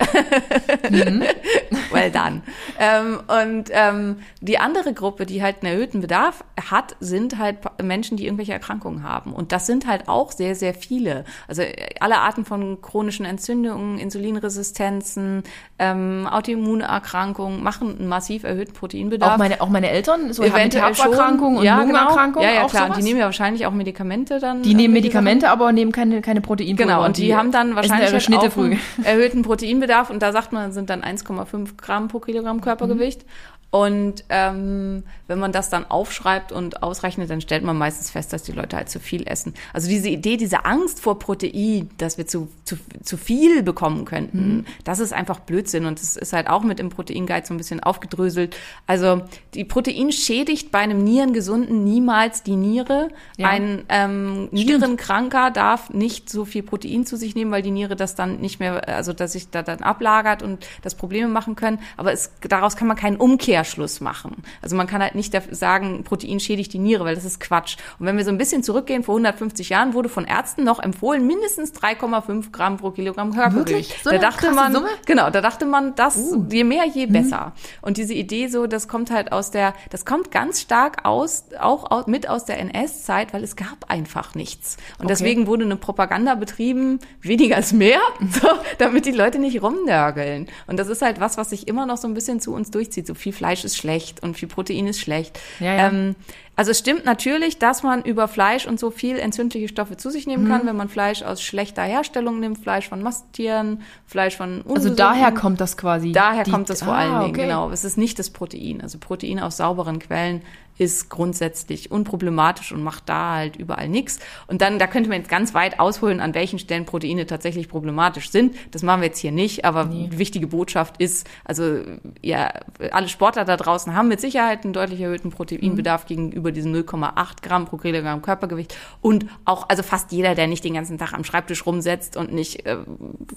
mhm. well done. ähm, und ähm, die andere Gruppe, die halt einen erhöhten Bedarf hat, sind halt Menschen, die irgendwelche Erkrankungen haben. Und das sind halt auch sehr, sehr viele. Also äh, alle Arten von chronischen Entzündungen, Insulinresistenzen, ähm, Autoimmunerkrankungen machen einen massiv erhöhten Proteinbedarf. Auch meine, auch meine Eltern, so Herz-Erkrankungen und ja, Lungenerkrankungen. Genau. Ja, ja, klar. Und die nehmen ja wahrscheinlich auch Medikamente dann. Die nehmen Medikamente, aber nehmen keine, keine Proteinpulver. Genau, und die, die haben dann wahrscheinlich halt auch einen erhöhten Proteinbedarf. Und da sagt man, sind dann 1,5 Gramm pro Kilogramm Körpergewicht. Mhm. Und ähm, wenn man das dann aufschreibt und ausrechnet, dann stellt man meistens fest, dass die Leute halt zu viel essen. Also diese Idee, diese Angst vor Protein, dass wir zu, zu, zu viel bekommen könnten, mhm. das ist einfach Blödsinn. Und das ist halt auch mit im Proteinguide so ein bisschen aufgedröselt. Also die Protein schädigt bei einem Nierengesunden niemals die Niere. Ja. Ein ähm, Nierenkranker darf nicht so viel Protein zu sich nehmen, weil die Niere das dann nicht mehr, also dass sich da dann ablagert und das Probleme machen können. Aber es, daraus kann man keinen Umkehr Umkehrschluss machen. Also man kann halt nicht sagen, Protein schädigt die Niere, weil das ist Quatsch. Und wenn wir so ein bisschen zurückgehen, vor 150 Jahren wurde von Ärzten noch empfohlen, mindestens 3,5 Gramm pro Kilogramm Körpergewicht. So da dachte man, Summe? genau, da dachte man, dass uh. je mehr, je mhm. besser. Und diese Idee so, das kommt halt aus der, das kommt ganz stark aus, auch mit aus der NS-Zeit, weil es gab einfach nichts. Und okay. deswegen wurde eine Propaganda betrieben, weniger als mehr, so, damit die Leute nicht rumnörgeln. Und das ist halt was, was sich immer noch so ein bisschen zu uns durchzieht. So viel Fleisch Fleisch ist schlecht und viel Protein ist schlecht. Ja, ja. Ähm, also es stimmt natürlich, dass man über Fleisch und so viel entzündliche Stoffe zu sich nehmen mhm. kann, wenn man Fleisch aus schlechter Herstellung nimmt, Fleisch von Masttieren, Fleisch von Also daher kommt das quasi. Daher die, kommt das vor ah, allen Dingen, okay. genau. Es ist nicht das Protein. Also Protein aus sauberen Quellen ist grundsätzlich unproblematisch und macht da halt überall nichts. Und dann, da könnte man jetzt ganz weit ausholen, an welchen Stellen Proteine tatsächlich problematisch sind. Das machen wir jetzt hier nicht, aber nee. die wichtige Botschaft ist, also ja, alle Sportler da draußen haben mit Sicherheit einen deutlich erhöhten Proteinbedarf mhm. gegenüber diesen 0,8 Gramm pro Kilogramm Körpergewicht. Und auch, also fast jeder, der nicht den ganzen Tag am Schreibtisch rumsetzt und nicht, äh,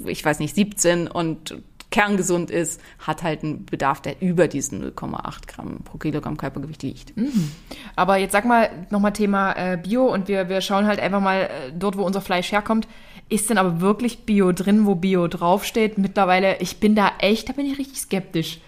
ich weiß nicht, 17 und kerngesund ist, hat halt einen Bedarf, der über diesen 0,8 Gramm pro Kilogramm Körpergewicht liegt. Mhm. Aber jetzt sag mal nochmal Thema äh, Bio und wir, wir schauen halt einfach mal äh, dort, wo unser Fleisch herkommt. Ist denn aber wirklich Bio drin, wo Bio draufsteht? Mittlerweile, ich bin da echt, da bin ich richtig skeptisch.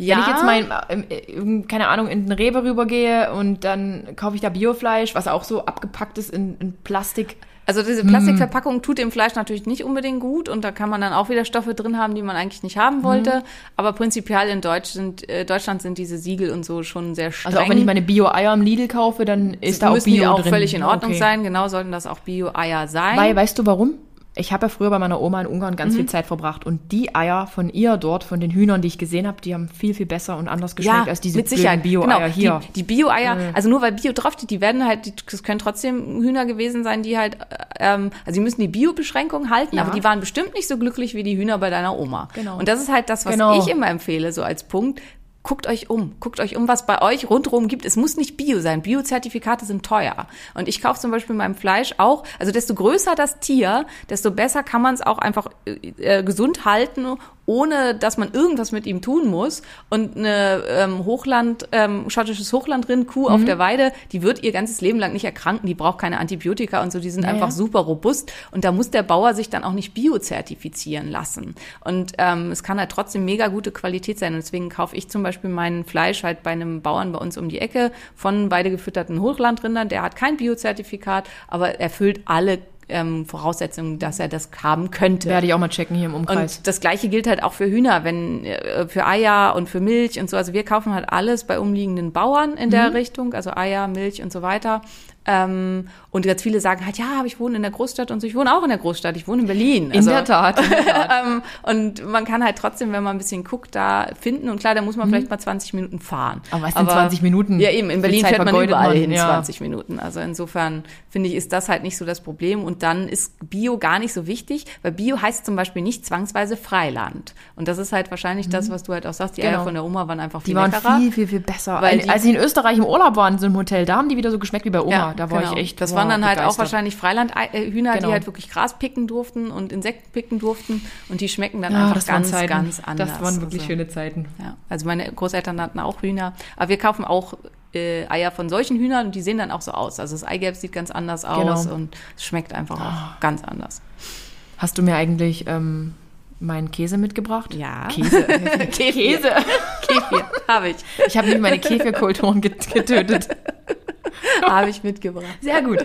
Ja. Wenn ich jetzt mal, ähm, äh, keine Ahnung, in den Rewe rübergehe und dann kaufe ich da Biofleisch, was auch so abgepackt ist in, in Plastik. Also Mm. diese Plastikverpackung tut dem Fleisch natürlich nicht unbedingt gut und da kann man dann auch wieder Stoffe drin haben, die man eigentlich nicht haben wollte. Mm. Aber prinzipiell in Deutsch sind, äh, Deutschland sind diese Siegel und so schon sehr streng. Also auch wenn ich meine Bio-Eier im Lidl kaufe, dann ist da auch Bio die auch drin. völlig in Ordnung Okay. sein. Genau sollten das auch Bio-Eier sein. Weil, weißt du warum? Ich habe ja früher bei meiner Oma in Ungarn ganz Mhm. viel Zeit verbracht und die Eier von ihr dort, von den Hühnern, die ich gesehen habe, die haben viel, viel besser und anders geschmeckt als diese Bio-Eier genau. hier. Die, die Bio-Eier, also nur weil Bio draufsteht, die werden halt, die, das können trotzdem Hühner gewesen sein, die halt, äh, ähm, also sie müssen die Bio-Beschränkung halten, Ja. aber die waren bestimmt nicht so glücklich wie die Hühner bei deiner Oma. Genau. Und das ist halt das, was Genau. ich immer empfehle, so als Punkt. Guckt euch um, guckt euch um, was bei euch rundherum gibt. Es muss nicht Bio sein. Bio-Zertifikate sind teuer. Und ich kaufe zum Beispiel meinem Fleisch auch, also desto größer das Tier, desto besser kann man es auch einfach äh, gesund halten, ohne dass man irgendwas mit ihm tun muss. Und eine ähm, Hochland, ähm, schottisches Hochlandrind-Kuh Mhm. auf der Weide, die wird ihr ganzes Leben lang nicht erkranken, die braucht keine Antibiotika und so, die sind Ja, einfach super robust. Und da muss der Bauer sich dann auch nicht biozertifizieren lassen. Und ähm, es kann halt trotzdem mega gute Qualität sein. Und deswegen kaufe ich zum Beispiel mein Fleisch halt bei einem Bauern bei uns um die Ecke von weidegefütterten Hochlandrindern. Der hat kein Biozertifikat, aber erfüllt alle ähm, Voraussetzungen, dass er das haben könnte. Werde ich auch mal checken hier im Umkreis. Und das gleiche gilt halt auch für Hühner, wenn äh, für Eier und für Milch und so. Also wir kaufen halt alles bei umliegenden Bauern in Mhm. der Richtung, also Eier, Milch und so weiter. Ähm, und ganz viele sagen halt, ja, aber ich wohne in der Großstadt und so. Ich wohne auch in der Großstadt. Ich wohne in Berlin. in Also, der Tat. In der Tat. ähm, und man kann halt trotzdem, wenn man ein bisschen guckt, da finden. Und klar, da muss man vielleicht mal 20 Minuten fahren. Mhm. Aber was sind 20 Minuten? Ja, eben. In Berlin fährt man überall hin Ja. 20 Minuten. Also insofern finde ich, ist das halt nicht so das Problem. Und dann ist Bio gar nicht so wichtig, weil Bio heißt zum Beispiel nicht zwangsweise Freiland. Und das ist halt wahrscheinlich das, was du halt auch sagst. Die Eier Genau. von der Oma waren einfach Die viel waren leckerer. viel, viel, viel besser. Weil die- als ich in Österreich im Urlaub war in so einem Hotel, da haben die wieder so geschmeckt wie bei Oma. Da war genau. ich echt. Das boah, waren dann halt auch wahrscheinlich Freilandhühner, Genau. die halt wirklich Gras picken durften und Insekten picken durften. Und die schmecken dann Ja, einfach ganz, ganz anders. Das waren wirklich Also- schöne Zeiten. Ja, also meine Großeltern hatten auch Hühner, aber wir kaufen auch äh, Eier von solchen Hühnern und die sehen dann auch so aus. Also das Eigelb sieht ganz anders aus Genau. und es schmeckt einfach auch ganz anders. Hast du mir eigentlich ähm, meinen Käse mitgebracht? Ja. Käse. Käse. Kefir, habe ich, Ich habe nicht meine Käfirkulturen get getötet. habe ich mitgebracht. Sehr gut.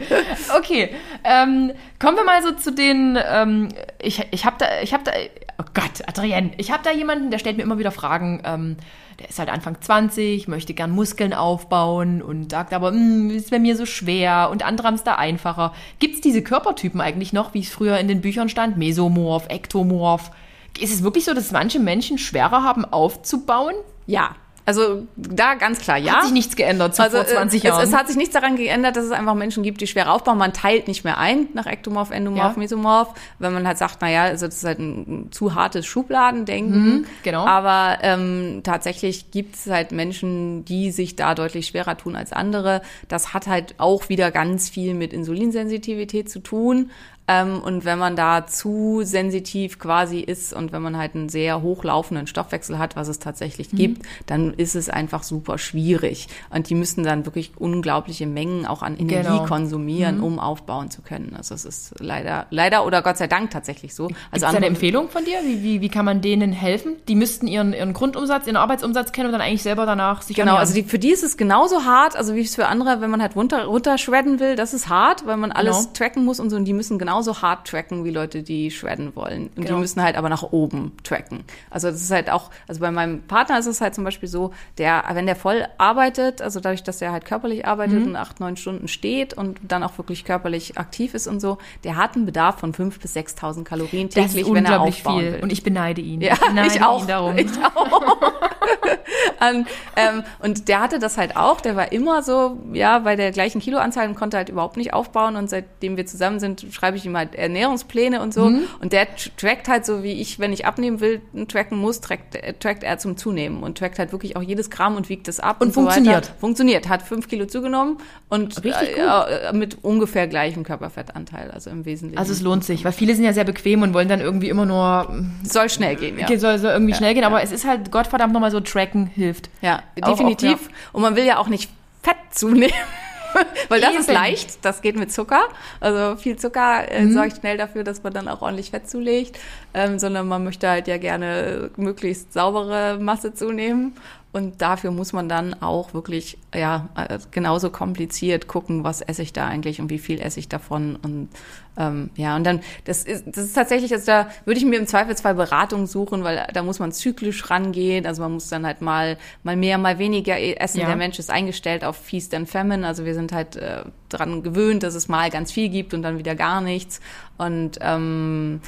Okay, ähm, kommen wir mal so zu den. Ähm, ich ich habe da, ich habe da. Oh Gott, Adrienne, ich habe da jemanden, der stellt mir immer wieder Fragen. Ähm, der ist halt Anfang 20, möchte gern Muskeln aufbauen und sagt aber, "Hm, ist bei mir so schwer und andere haben es da einfacher. Gibt es diese Körpertypen eigentlich noch, wie es früher in den Büchern stand? Mesomorph, Ektomorph. Ist es wirklich so, dass manche Menschen schwerer haben aufzubauen? Ja, also da ganz klar, ja. Hat sich nichts geändert zu vor 20 äh, Jahren. Es, es hat sich nichts daran geändert, dass es einfach Menschen gibt, die schwer aufbauen. Man teilt nicht mehr ein nach Ektomorph, Endomorph, Ja. Mesomorph, wenn man halt sagt, naja, also das ist halt ein, zu hartes Schubladendenken. genau. Aber ähm, tatsächlich gibt es halt Menschen, die sich da deutlich schwerer tun als andere. Das hat halt auch wieder ganz viel mit Insulinsensitivität zu tun. Ähm, und wenn man da zu sensitiv quasi ist und wenn man halt einen sehr hochlaufenden Stoffwechsel hat, was es tatsächlich Mhm. gibt, dann ist es einfach super schwierig. Und die müssen dann wirklich unglaubliche Mengen auch an Energie Genau. konsumieren, um aufbauen zu können. Also es ist leider, leider oder Gott sei Dank tatsächlich so. Also es eine Empfehlung von dir? Wie, wie, wie kann man denen helfen? Die müssten ihren, ihren Grundumsatz, ihren Arbeitsumsatz kennen und dann eigentlich selber danach sich Genau, also die, für die ist es genauso hart, also wie es für andere, wenn man halt runter, runter shredden will, das ist hart, weil man alles Genau. tracken muss und so, und die müssen genauso hart tracken wie Leute, die shredden wollen. Und Genau. die müssen halt aber nach oben tracken. Also das ist halt auch, also bei meinem Partner ist es halt zum Beispiel so, der, wenn der voll arbeitet, also dadurch, dass er halt körperlich arbeitet Mhm. und acht, neun Stunden steht und dann auch wirklich körperlich aktiv ist und so, der hat einen Bedarf von fünf bis 6.000 Kalorien das ist täglich, wenn er aufbauen viel. will. Und ich beneide ihn. Ja, beneide ich auch. Ihn darum. Ich auch. und, ähm, und der hatte das halt auch. Der war immer so, ja, bei der gleichen Kiloanzahl und konnte halt überhaupt nicht aufbauen. Und seitdem wir zusammen sind, schreibe ich ihm halt Ernährungspläne und so. Mhm. Und der tr- trackt halt so, wie ich, wenn ich abnehmen will, tracken muss, trackt, äh, trackt er zum Zunehmen und trackt halt wirklich auch jedes Gramm und wiegt es ab. Und so weiter. funktioniert. Funktioniert. Hat fünf Kilo zugenommen und Richtig äh, äh, mit ungefähr gleichem Körperfettanteil, also im Wesentlichen. Also es lohnt sich, weil viele sind ja sehr bequem und wollen dann irgendwie immer nur, soll schnell gehen, ja. soll, soll irgendwie schnell gehen, aber es ist halt Gottverdammt nochmal so tracken hilft. Ja, Auch definitiv. oft, Und man will ja auch nicht Fett zunehmen. Weil das ist Eben. leicht, das geht mit Zucker. Also viel Zucker äh, Mhm. sorgt schnell dafür, dass man dann auch ordentlich Fett zulegt, ähm, sondern man möchte halt ja gerne möglichst saubere Masse zunehmen. Und dafür muss man dann auch wirklich, ja, äh, genauso kompliziert gucken, was esse ich da eigentlich und wie viel esse ich davon. Und ähm, ja, und dann, das ist, das ist tatsächlich, also da würde ich mir im Zweifelsfall Beratung suchen, weil da muss man zyklisch rangehen. Also man muss dann halt mal, mal mehr, mal weniger essen. Ja. Der Mensch ist eingestellt auf Feast and Famine. Also wir sind halt äh, daran gewöhnt, dass es mal ganz viel gibt und dann wieder gar nichts. Und ähm,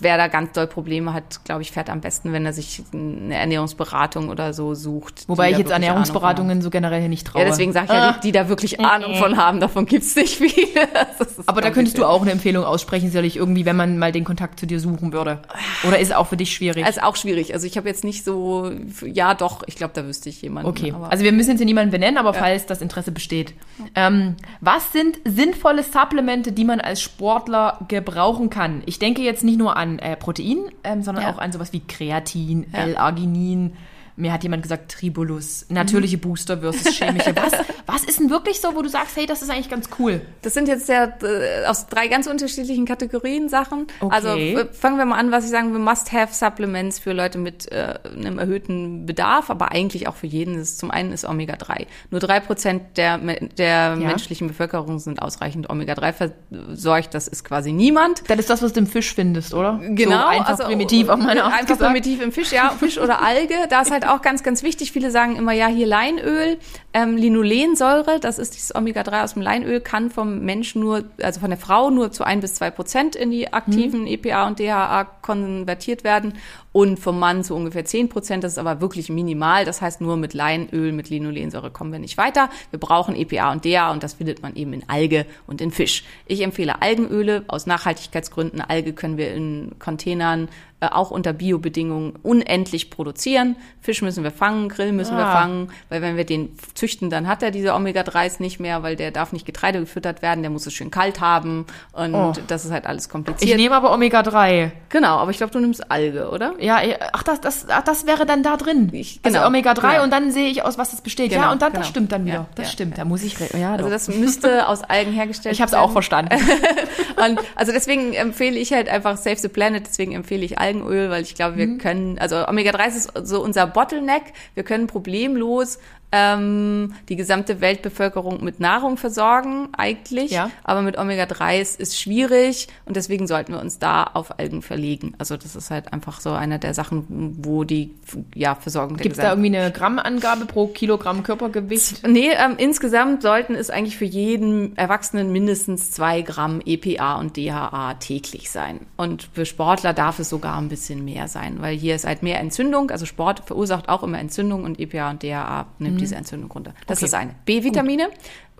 wer da ganz doll Probleme hat, glaube ich, fährt am besten, wenn er sich eine Ernährungsberatung oder so sucht. Wobei ich jetzt Ernährungsberatungen so generell hier nicht traue. Ja, deswegen sage ich ja, die, die da wirklich Ahnung von haben, davon gibt's nicht viele. Ist Aber da könntest du auch eine Empfehlung aussprechen, sicherlich irgendwie, wenn man mal den Kontakt zu dir suchen würde. Oder ist auch für dich schwierig? Also auch schwierig. Also ich habe jetzt nicht so, ja doch, ich glaube, da wüsste ich jemanden. Okay, also wir müssen jetzt hier niemanden benennen, aber falls das Interesse besteht. Ähm, was sind sinnvolle Supplemente, die man als Sportler gebrauchen kann? Ich denke jetzt nicht nur an äh, Protein, ähm, sondern Ja. auch an sowas wie Kreatin, Ja. L-Arginin. Mir hat jemand gesagt Tribulus, natürliche Booster versus chemische. Was, was ist denn wirklich so, wo du sagst, hey, das ist eigentlich ganz cool? Das sind jetzt ja äh, aus drei ganz unterschiedlichen Kategorien Sachen. Okay. Also äh, fangen wir mal an, was ich sagen will, Must-Have-Supplements für Leute mit äh, einem erhöhten Bedarf, aber eigentlich auch für jeden. Ist, zum einen ist Omega-3. Nur drei Prozent der, der menschlichen Bevölkerung sind ausreichend Omega-3 versorgt. Das ist quasi niemand. Das ist das, was du im Fisch findest, oder? Genau, So einfach also, primitiv auf meine Art Einfach gesagt. primitiv im Fisch, ja, Fisch oder Alge. Da ist halt auch ganz, ganz wichtig. Viele sagen immer, ja, hier Leinöl, ähm, Linolensäure, das ist dieses Omega-3 aus dem Leinöl, kann vom Mensch nur, also von der Frau nur zu ein bis zwei Prozent in die aktiven EPA und DHA konvertiert werden und vom Mann zu ungefähr 10 Prozent. Das ist aber wirklich minimal. Das heißt, nur mit Leinöl, mit Linolensäure kommen wir nicht weiter. Wir brauchen EPA und DHA und das findet man eben in Alge und in Fisch. Ich empfehle Algenöle aus Nachhaltigkeitsgründen. Alge können wir in Containern äh, auch unter Biobedingungen unendlich produzieren. Fisch müssen wir fangen, Grill müssen wir Ah. fangen, weil wenn wir den züchten, dann hat er diese Omega-3s nicht mehr, weil der darf nicht Getreide gefüttert werden, der muss es schön kalt haben und Oh. das ist halt alles Ich kompliziert. nehme aber Omega-3. genau, aber ich glaube, du nimmst Alge, oder? Ja, ach, das, das, ach, das wäre dann da drin. Ich- also genau, Omega-3 genau. und dann sehe ich aus, was das besteht. ja, Genau, und dann, genau. das stimmt dann wieder. Ja, das ja, stimmt, ja. da muss ich, ja, Also das müsste aus Algen hergestellt Ich habe es werden. auch verstanden. Und also deswegen empfehle ich halt einfach Save the Planet, deswegen empfehle ich Algenöl, weil ich glaube, wir Mhm. können, also Omega-3 ist so unser Bottleneck. Wir können problemlos ähm, die gesamte Weltbevölkerung mit Nahrung versorgen, eigentlich. Ja. Aber mit Omega-3 ist, ist schwierig und deswegen sollten wir uns da auf Algen verlegen. Also das ist halt einfach so einer der Sachen, wo die ja, Versorgung der Gibt es da irgendwie eine Grammangabe pro Kilogramm Körpergewicht? Nee, ähm, insgesamt sollten es eigentlich für jeden Erwachsenen mindestens zwei Gramm EPA und DHA täglich sein. Und für Sportler darf es sogar ein bisschen mehr sein, weil hier ist halt mehr Entzündung. Also Sport verursacht auch immer Entzündung und EPA und DHA nimmt diese Entzündung runter. Das Okay. ist eine. B-Vitamine.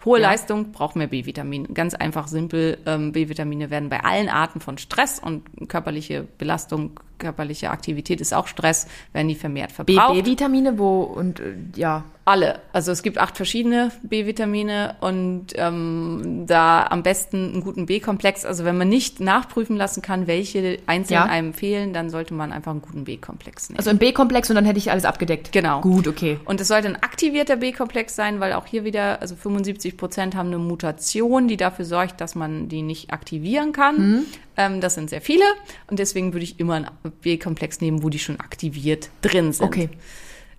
Hohe Ja. Leistung braucht mehr B-Vitamine. Ganz einfach, simpel. Ähm, B-Vitamine werden bei allen Arten von Stress und körperliche Belastung, körperliche Aktivität ist auch Stress, werden die vermehrt verbraucht. B-Vitamine, wo und äh, ja. Alle. Also es gibt acht verschiedene B-Vitamine und ähm, da am besten einen guten B-Komplex. Also wenn man nicht nachprüfen lassen kann, welche einzeln Ja. einem fehlen, dann sollte man einfach einen guten B-Komplex nehmen. Also im B-Komplex und dann hätte ich alles abgedeckt. Genau. Gut, okay. Und es sollte ein aktivierter B-Komplex sein, weil auch hier wieder, also 75 Prozent haben eine Mutation, die dafür sorgt, dass man die nicht aktivieren kann. Mhm. Ähm, das sind sehr viele und deswegen würde ich immer einen B-Komplex nehmen, wo die schon aktiviert drin sind. Okay.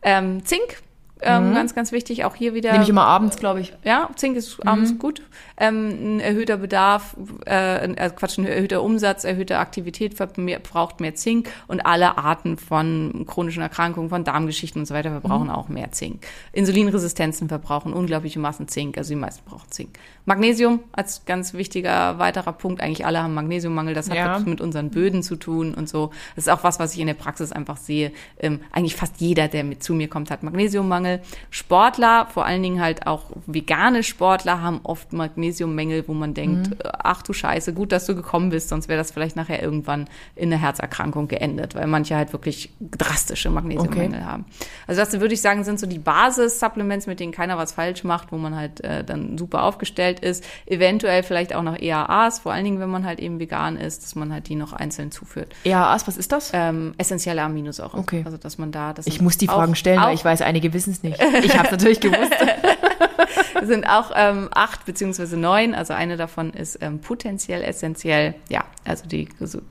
Ähm, Zink, ähm, ganz, ganz wichtig, auch hier wieder. Nehme ich immer abends, glaube ich. Ja, Zink ist abends gut. Ähm, ein erhöhter Bedarf, äh, äh, Quatsch, ein erhöhter Umsatz, erhöhte Aktivität ver- mehr, braucht mehr Zink und alle Arten von chronischen Erkrankungen, von Darmgeschichten und so weiter verbrauchen auch mehr Zink. Insulinresistenzen verbrauchen unglaubliche Massen Zink, also die meisten brauchen Zink. Magnesium als ganz wichtiger weiterer Punkt. Eigentlich alle haben Magnesiummangel. Das hat Ja. mit unseren Böden zu tun und so. Das ist auch was, was ich in der Praxis einfach sehe. Ähm, eigentlich fast jeder, der mit zu mir kommt, hat Magnesiummangel. Sportler, vor allen Dingen halt auch vegane Sportler, haben oft Magnesiummängel, wo man denkt, Mhm. äh, ach du Scheiße, gut, dass du gekommen bist, sonst wäre das vielleicht nachher irgendwann in einer Herzerkrankung geendet, weil manche halt wirklich drastische Magnesiummängel haben. Also das würde ich sagen, sind so die Basis-Supplements, mit denen keiner was falsch macht, wo man halt äh, dann super aufgestellt ist. Eventuell vielleicht auch noch EAAs, vor allen Dingen, wenn man halt eben vegan ist, dass man halt die noch einzeln zuführt. EAAs, was ist das? Ähm, essentielle Aminosäuren. Okay. Also dass man da, das Ich muss die Fragen stellen, weil ich weiß, einige wissen es nicht. Ich habe es natürlich gewusst. sind auch ähm, acht beziehungsweise neun. Also eine davon ist ähm, potenziell essentiell. Ja, also die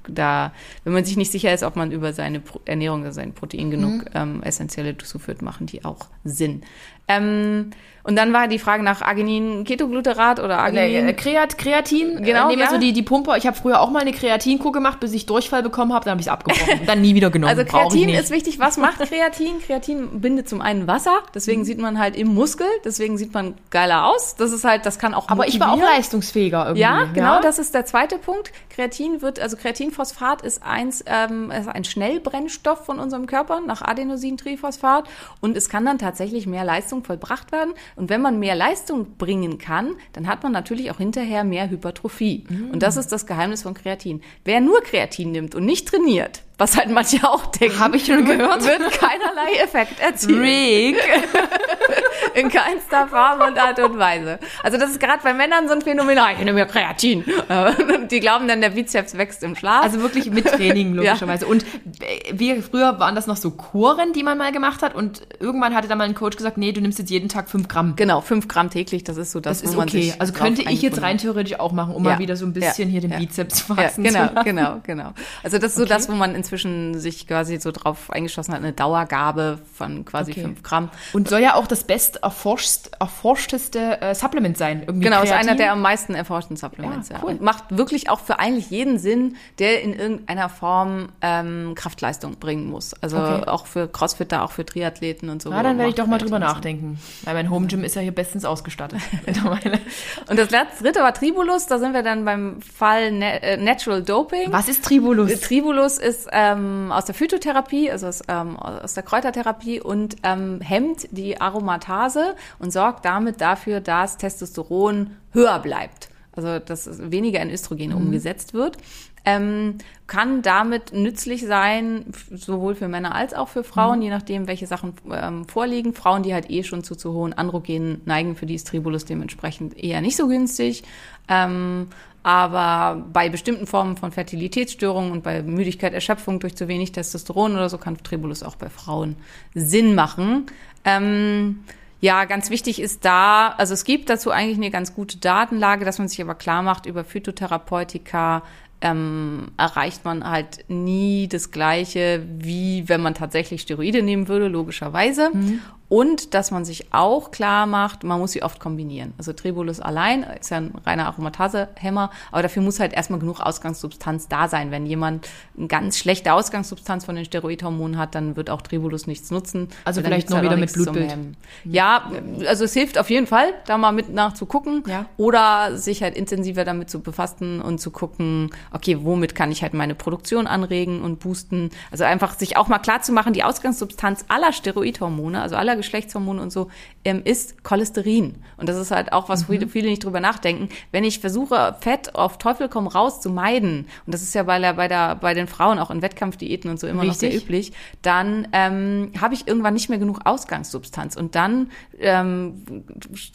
da, wenn man sich nicht sicher ist, ob man über seine Pro Ernährung, also sein Protein genug mhm. ähm, essentielle zuführt, machen die auch Sinn. Ähm, und dann war die Frage nach Arginin, Ketogluterat oder Arginin. Äh, Kreat, Kreatin. Äh, genau. Nehmen wir ja. so die, die Pumpe. Ich habe früher auch mal eine Kreatinkur gemacht, bis ich Durchfall bekommen habe. Dann habe ich es abgebrochen. dann nie wieder genommen. Also Kreatin ist wichtig. Was macht Kreatin? Kreatin bindet zum einen Wasser. Deswegen mhm. sieht man halt im Muskel. Deswegen sieht man geiler aus. Das ist halt, das kann auch Aber motivieren. ich war auch leistungsfähiger irgendwie. Ja, genau. Ja? Das ist der zweite Punkt. Kreatin wird, also Kreatinphosphat ist eins, ähm, ist ein Schnellbrennstoff von unserem Körper nach Adenosintriphosphat. Und es kann dann tatsächlich mehr Leistung vollbracht werden. Und wenn man mehr Leistung Leistung bringen kann, dann hat man natürlich auch hinterher mehr Hypertrophie. Mm. Und das ist das Geheimnis von Kreatin. Wer nur Kreatin nimmt und nicht trainiert, was halt manche auch denken. Habe ich schon gehört. Wird keinerlei Effekt erzielen. Rick. In keinster Form und Art und Weise. Also das ist gerade bei Männern so ein Phänomen, ah, ich nehme ja Kreatin. Die glauben dann, der Bizeps wächst im Schlaf. Also wirklich mit Training, logischerweise. Ja. Und wie früher waren das noch so Kuren, die man mal gemacht hat. Und irgendwann hatte dann mal ein Coach gesagt, nee, du nimmst jetzt jeden Tag fünf Gramm. Genau, fünf Gramm täglich, das ist so das, das ist okay. Also könnte ich jetzt rein theoretisch auch machen, um ja. mal wieder so ein bisschen ja. hier den Bizeps wachsen ja, genau, Genau, genau. Also das ist so okay. das, wo man inzwischen sich quasi so drauf eingeschossen hat, eine Dauergabe von quasi okay. 5 Gramm. Und soll ja auch das best erforscht, erforschteste äh, Supplement sein. Irgendwie genau, Kreatin. ist einer der am meisten erforschten Supplements. Ja, cool. ja. Und macht wirklich auch für eigentlich jeden Sinn, der in irgendeiner Form ähm, Kraftleistung bringen muss. Also okay. auch für Crossfitter, auch für Triathleten und so. Ja, dann werde ich doch mal drüber nachdenken. Weil mein Home Gym ist ja hier bestens ausgestattet. und das letzte, dritte war Tribulus. Da sind wir dann beim Fall äh, Natural Doping. Was ist Tribulus? Tribulus ist ähm, aus der Phytotherapie, also aus, ähm, aus der Kräutertherapie und ähm, hemmt die Aromatase und sorgt damit dafür, dass Testosteron höher bleibt. Also dass weniger in Östrogen mhm. umgesetzt wird. Ähm, kann damit nützlich sein, sowohl für Männer als auch für Frauen, mhm. je nachdem, welche Sachen ähm, vorliegen. Frauen, die halt eh schon zu zu hohen Androgenen neigen, für die ist Tribulus dementsprechend eher nicht so günstig. Ähm, aber bei bestimmten Formen von Fertilitätsstörungen und bei Müdigkeit, Erschöpfung durch zu wenig Testosteron oder so kann Tribulus auch bei Frauen Sinn machen. Ähm, ja, ganz wichtig ist da, also es gibt dazu eigentlich eine ganz gute Datenlage, dass man sich aber klar macht, über Phytotherapeutika ähm, erreicht man halt nie das Gleiche, wie wenn man tatsächlich Steroide nehmen würde, logischerweise. Mhm. Und dass man sich auch klar macht, man muss sie oft kombinieren. Also Tribulus allein ist ja ein reiner Aromatasehemmer, aber dafür muss halt erstmal genug Ausgangssubstanz da sein. Wenn jemand eine ganz schlechte Ausgangssubstanz von den Steroidhormonen hat, dann wird auch Tribulus nichts nutzen. Also vielleicht noch halt wieder mit Blutbild. Ja, also es hilft auf jeden Fall, da mal mit nachzugucken ja. oder sich halt intensiver damit zu befassen und zu gucken, okay, womit kann ich halt meine Produktion anregen und boosten. Also einfach sich auch mal klar zu machen, die Ausgangssubstanz aller Steroidhormone, also aller Geschlechtshormone und so, ähm, ist Cholesterin. Und das ist halt auch, was mhm. viele nicht drüber nachdenken. Wenn ich versuche, Fett auf Teufel komm raus zu meiden, und das ist ja bei, der, bei, der, bei den Frauen auch in Wettkampfdiäten und so immer Richtig. noch sehr üblich, dann ähm, habe ich irgendwann nicht mehr genug Ausgangssubstanz. Und dann ähm,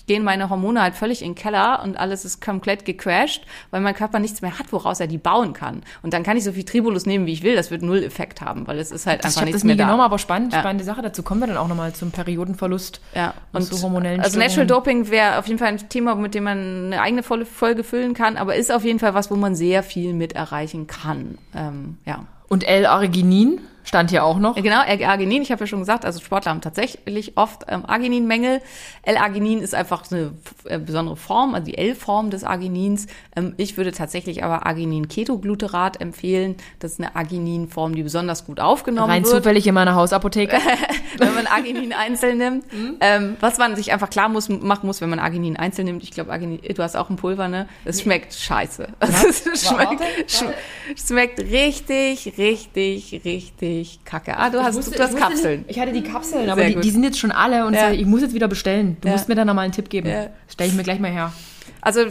gehen meine Hormone halt völlig in den Keller und alles ist komplett gecrashed, weil mein Körper nichts mehr hat, woraus er die bauen kann. Und dann kann ich so viel Tribulus nehmen, wie ich will. Das wird null Effekt haben, weil es ist halt das, einfach nichts mehr da. Ich habe das nie genommen, aber spannend, ja. spannende Sache. Dazu kommen wir dann auch nochmal zum Period Periodenverlust ja. und so hormonellen Also Natural Doping wäre auf jeden Fall ein Thema, mit dem man eine eigene Folge füllen kann, aber ist auf jeden Fall was, wo man sehr viel mit erreichen kann. Ähm, ja. Und L-Arginin? Stand hier auch noch. Genau, Arginin, ich habe ja schon gesagt, also Sportler haben tatsächlich oft ähm, Argininmängel. L-Arginin ist einfach eine äh, besondere Form, also die L-Form des Arginins. Ähm, ich würde tatsächlich aber Arginin-Ketogluterat empfehlen. Das ist eine Arginin-Form, die besonders gut aufgenommen Rein wird. Rein zufällig in meiner Hausapotheke. wenn man Arginin einzeln nimmt. Mhm. Ähm, was man sich einfach klar muss, machen muss, wenn man Arginin einzeln nimmt. Ich glaube, Arginin, du hast auch ein Pulver, ne? Es schmeckt scheiße. Es schmeckt, schmeckt richtig, richtig, richtig richtig kacke. Ah, du hast, wusste, du hast Kapseln. Nicht, ich hatte die Kapseln, aber die, die, sind jetzt schon alle und ja. ich muss jetzt wieder bestellen. Du ja. musst mir da nochmal einen Tipp geben. Ja. Stell ich mir gleich mal her. Also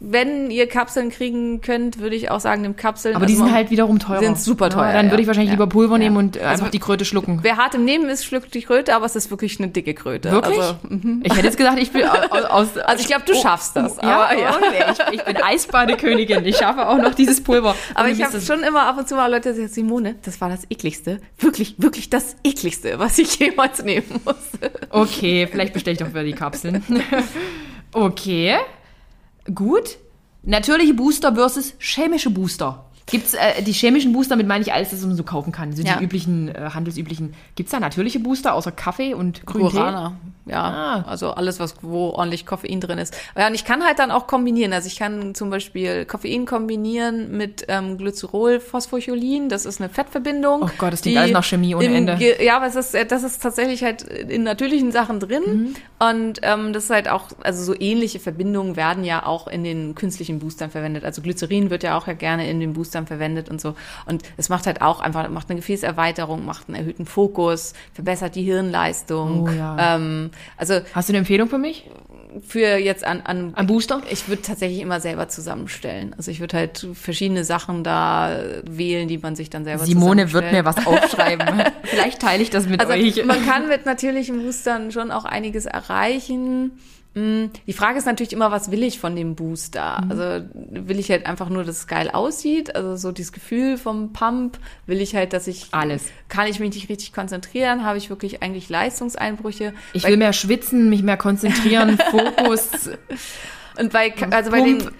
wenn ihr Kapseln kriegen könnt, würde ich auch sagen, nimm Kapseln. Aber die also sind halt wiederum teurer. Sind super teuer. Ja, dann würde ich wahrscheinlich ja. lieber Pulver nehmen und also einfach die Kröte schlucken. Wer hart im Nehmen ist, schluckt die Kröte, aber es ist wirklich eine dicke Kröte. Wirklich? Also, mhm. Ich hätte jetzt gesagt, ich bin aus. also ich glaube, du oh, schaffst das. Oh, ja, ja. Okay. Ich, ich, bin Eisbadekönigin. Ich schaffe auch noch dieses Pulver. Aber ich habe schon immer ab und zu mal Leute, die sagen, Simone, das war das ekligste, wirklich, wirklich das ekligste, was ich jemals nehmen musste. Okay, vielleicht bestelle ich doch wieder die Kapseln. Okay. Gut. Natürliche Booster versus chemische Booster. Gibt's äh, die chemischen Booster, mit meine ich alles, das man so kaufen kann. So Ja. die üblichen, äh, handelsüblichen. Gibt's da natürliche Booster außer Kaffee und grünen Tee? Guarana. Ja, Ah. also alles, was wo ordentlich Koffein drin ist. Ja, und ich kann halt dann auch kombinieren. Also ich kann zum Beispiel Koffein kombinieren mit ähm, Glycerol, Phosphocholin. Das ist eine Fettverbindung. Oh Gott, das klingt alles nach Chemie ohne Ende. Ge- Ja, aber es ist, äh, das ist tatsächlich halt in natürlichen Sachen drin. Mhm. Und ähm, das ist halt auch, also so ähnliche Verbindungen werden ja auch in den künstlichen Boostern verwendet. Also Glycerin wird ja auch ja gerne in den Boostern verwendet und so. Und es macht halt auch einfach, macht eine Gefäßerweiterung, macht einen erhöhten Fokus, verbessert die Hirnleistung. Oh ja. ähm, also Hast du eine Empfehlung für mich? für jetzt an, an Ein Booster? ich würde tatsächlich immer selber zusammenstellen. Also ich würde halt verschiedene Sachen da wählen, die man sich dann selber Simone wird mir was aufschreiben. Vielleicht teile ich das mit Also euch. man kann mit natürlichen Boostern schon auch einiges erreichen. Mm, Die Frage ist natürlich immer, was will ich von dem Booster? Mhm. Also will ich halt einfach nur, dass es geil aussieht, also so dieses Gefühl vom Pump, will ich halt, dass ich Alles. kann ich mich nicht richtig konzentrieren, habe ich wirklich eigentlich Leistungseinbrüche? Ich Weil- will mehr schwitzen, mich mehr konzentrieren, Fokus. Und bei, also bei den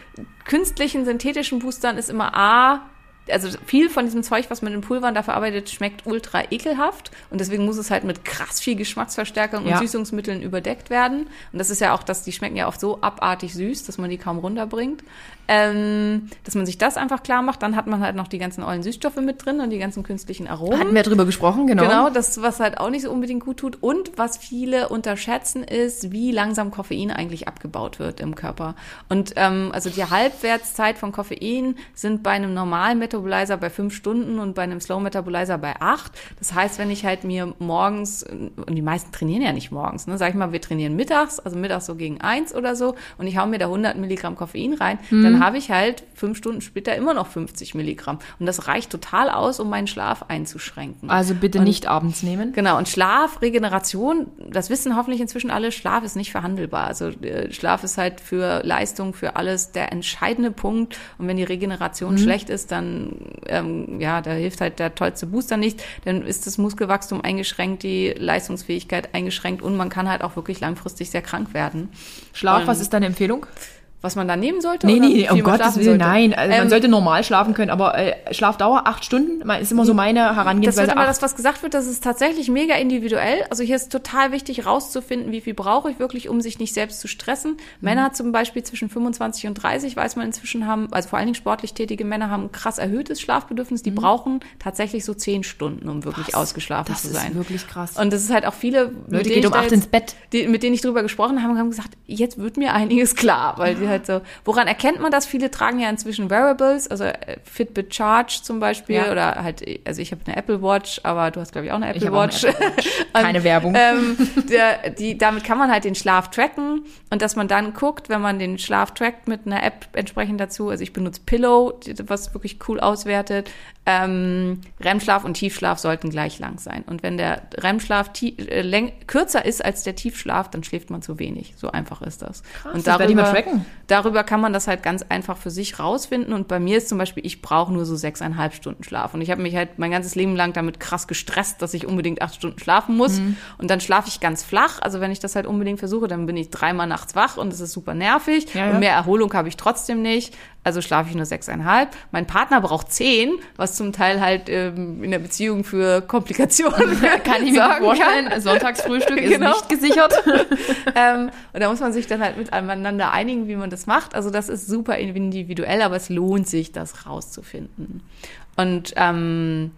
künstlichen, synthetischen Boostern ist immer A, also viel von diesem Zeug, was man in Pulvern da verarbeitet, schmeckt ultra ekelhaft. Und deswegen muss es halt mit krass viel Geschmacksverstärkung Ja. und Süßungsmitteln überdeckt werden. Und das ist ja auch, dass die schmecken ja oft so abartig süß, dass man die kaum runterbringt. Ähm, dass man sich das einfach klar macht, dann hat man halt noch die ganzen ollen Süßstoffe mit drin und die ganzen künstlichen Aromen. Hatten wir drüber gesprochen, genau. Genau, das, was halt auch nicht so unbedingt gut tut. Und was viele unterschätzen, ist, wie langsam Koffein eigentlich abgebaut wird im Körper. Und ähm, also die Halbwertszeit von Koffein sind bei einem normalen Metabolizer bei fünf Stunden und bei einem Slow Metabolizer bei acht. Das heißt, wenn ich halt mir morgens, und die meisten trainieren ja nicht morgens, ne, sag ich mal, wir trainieren mittags, also mittags so gegen eins oder so, und ich hau mir da 100 Milligramm Koffein rein, dann habe ich halt fünf Stunden später immer noch 50 Milligramm. Und das reicht total aus, um meinen Schlaf einzuschränken. Also bitte Und- nicht abends nehmen. Genau, und Schlaf, Regeneration, das wissen hoffentlich inzwischen alle, Schlaf ist nicht verhandelbar. Also äh, Schlaf ist halt für Leistung, für alles der entscheidende Punkt. Und wenn die Regeneration schlecht ist, dann ähm, ja, da hilft halt der tollste Booster nicht. Dann ist das Muskelwachstum eingeschränkt, die Leistungsfähigkeit eingeschränkt und man kann halt auch wirklich langfristig sehr krank werden. Schlaf, Und- was ist deine Empfehlung? Was man da nehmen sollte? Nee, oder nee, um man Gottes Willen, sollte? nein. Also man Ähm, sollte normal schlafen können, aber äh, Schlafdauer acht Stunden ist immer so meine Das wird Herangehensweise. immer acht. das, was gesagt wird, das ist tatsächlich mega individuell. Also hier ist total wichtig rauszufinden, wie viel brauche ich wirklich, um sich nicht selbst zu stressen. Männer zum Beispiel zwischen 25 und 30, weiß man inzwischen haben, also vor allen Dingen sportlich tätige Männer haben ein krass erhöhtes Schlafbedürfnis. Die brauchen tatsächlich so zehn Stunden, um wirklich ausgeschlafen das zu ist sein. wirklich krass. Und das ist halt auch viele, mit Leute, denen geht um acht jetzt- ins Bett. die, mit denen ich drüber gesprochen habe, haben gesagt, jetzt wird mir einiges klar, weil die halt so, woran erkennt man das? Viele tragen ja inzwischen Wearables, also äh, Fitbit Charge zum Beispiel Ja. oder halt, also ich habe eine Apple Watch, aber du hast glaube ich auch eine Apple Ich auch eine Watch. Apple Watch. Keine Werbung. Ähm, der, die, damit kann man halt den Schlaf tracken und dass man dann guckt, wenn man den Schlaf trackt mit einer App entsprechend dazu. Also ich benutze Pillow, was wirklich cool auswertet. Ähm, REM-Schlaf und Tiefschlaf sollten gleich lang sein. Und wenn der REM-Schlaf äh, kürzer ist als der Tiefschlaf, dann schläft man zu wenig. So einfach ist das. und das werde ich mal tracken. darüber kann man das halt ganz einfach für sich rausfinden. Und bei mir ist zum Beispiel, ich brauche nur so sechseinhalb Stunden Schlaf. Und ich habe mich halt mein ganzes Leben lang damit krass gestresst, dass ich unbedingt acht Stunden schlafen muss. Mhm. Und dann schlafe ich ganz flach. Also wenn ich das halt unbedingt versuche, dann bin ich dreimal nachts wach und es ist super nervig. Ja, ja. Und mehr Erholung habe ich trotzdem nicht. Also schlafe ich nur sechseinhalb. Mein Partner braucht zehn, was zum Teil halt ähm, in der Beziehung für Komplikationen Kann ich mir vorstellen. Sonntagsfrühstück ist Genau. nicht gesichert. ähm, und da muss man sich dann halt miteinander einigen, wie man das macht. Also das ist super individuell, aber es lohnt sich, das rauszufinden. Und ähm,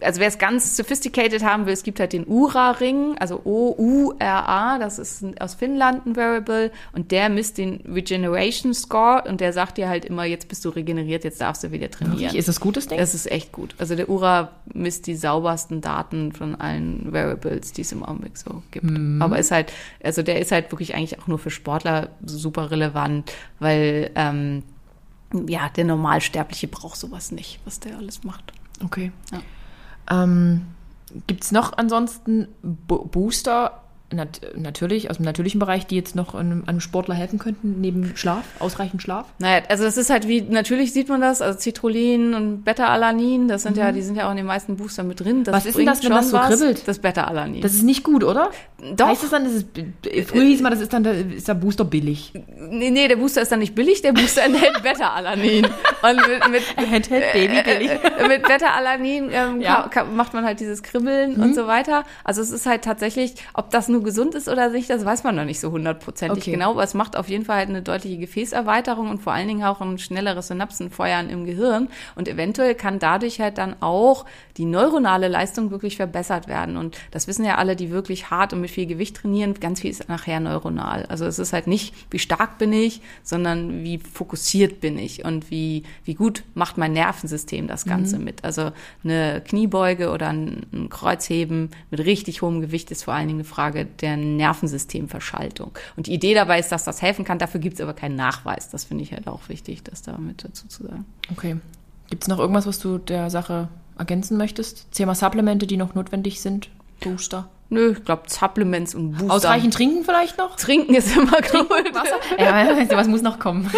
also wer es ganz sophisticated haben will, es gibt halt den Ura-Ring, also O-U-R-A, das ist aus Finnland ein Variable und der misst den Regeneration Score und der sagt dir halt immer, jetzt bist du regeneriert, jetzt darfst du wieder trainieren. Ist das gutes Ding? Das ist echt gut. Also der Ura misst die saubersten Daten von allen Variables, die es im Augenblick so gibt. Aber ist halt, also der ist halt wirklich eigentlich auch nur für Sportler super relevant, weil ähm, ja, der Normalsterbliche braucht sowas nicht, was der alles macht. Okay. Ja. Ähm, Gibt es noch ansonsten Bo Booster, nat natürlich, aus dem natürlichen Bereich, die jetzt noch einem, einem Sportler helfen könnten, neben Schlaf, ausreichend Schlaf? Naja, also das ist halt wie, natürlich sieht man das, also Citrullin und Beta-Alanin, das sind mhm. ja, die sind ja auch in den meisten Boostern mit drin. Das was ist denn das, wenn das so was? kribbelt? Das Beta-Alanin. Das ist nicht gut, oder? Doch. Heißt das dann, das ist, früher hieß mal, das ist dann, der, ist der Booster billig. Nee, nee, der Booster ist dann nicht billig, der Booster enthält Beta-Alanin. Und mit, mit, enthält Baby billig. Äh, mit Beta-Alanin ähm, ja. macht man halt dieses Kribbeln mhm. und so weiter. Also es ist halt tatsächlich, ob das nur gesund ist oder nicht, das weiß man noch nicht so hundertprozentig okay. genau, aber es macht auf jeden Fall halt eine deutliche Gefäßerweiterung und vor allen Dingen auch ein schnelleres Synapsenfeuern im Gehirn und eventuell kann dadurch halt dann auch die neuronale Leistung wirklich verbessert werden und das wissen ja alle, die wirklich hart und mit viel Gewicht trainieren, ganz viel ist nachher neuronal. Also es ist halt nicht, wie stark bin ich, sondern wie fokussiert bin ich und wie, wie gut macht mein Nervensystem das Ganze mhm. mit. Also eine Kniebeuge oder ein, ein Kreuzheben mit richtig hohem Gewicht ist vor allen Dingen eine Frage der Nervensystemverschaltung. Und die Idee dabei ist, dass das helfen kann. Dafür gibt es aber keinen Nachweis. Das finde ich halt auch wichtig, das da mit dazu zu sagen. Okay. Gibt es noch irgendwas, was du der Sache ergänzen möchtest? Thema Supplemente, die noch notwendig sind? Booster? Nö, ich glaube Supplements und Booster. Ausreichend trinken vielleicht noch? Trinken ist immer gut. Wasser? ja, was muss noch kommen?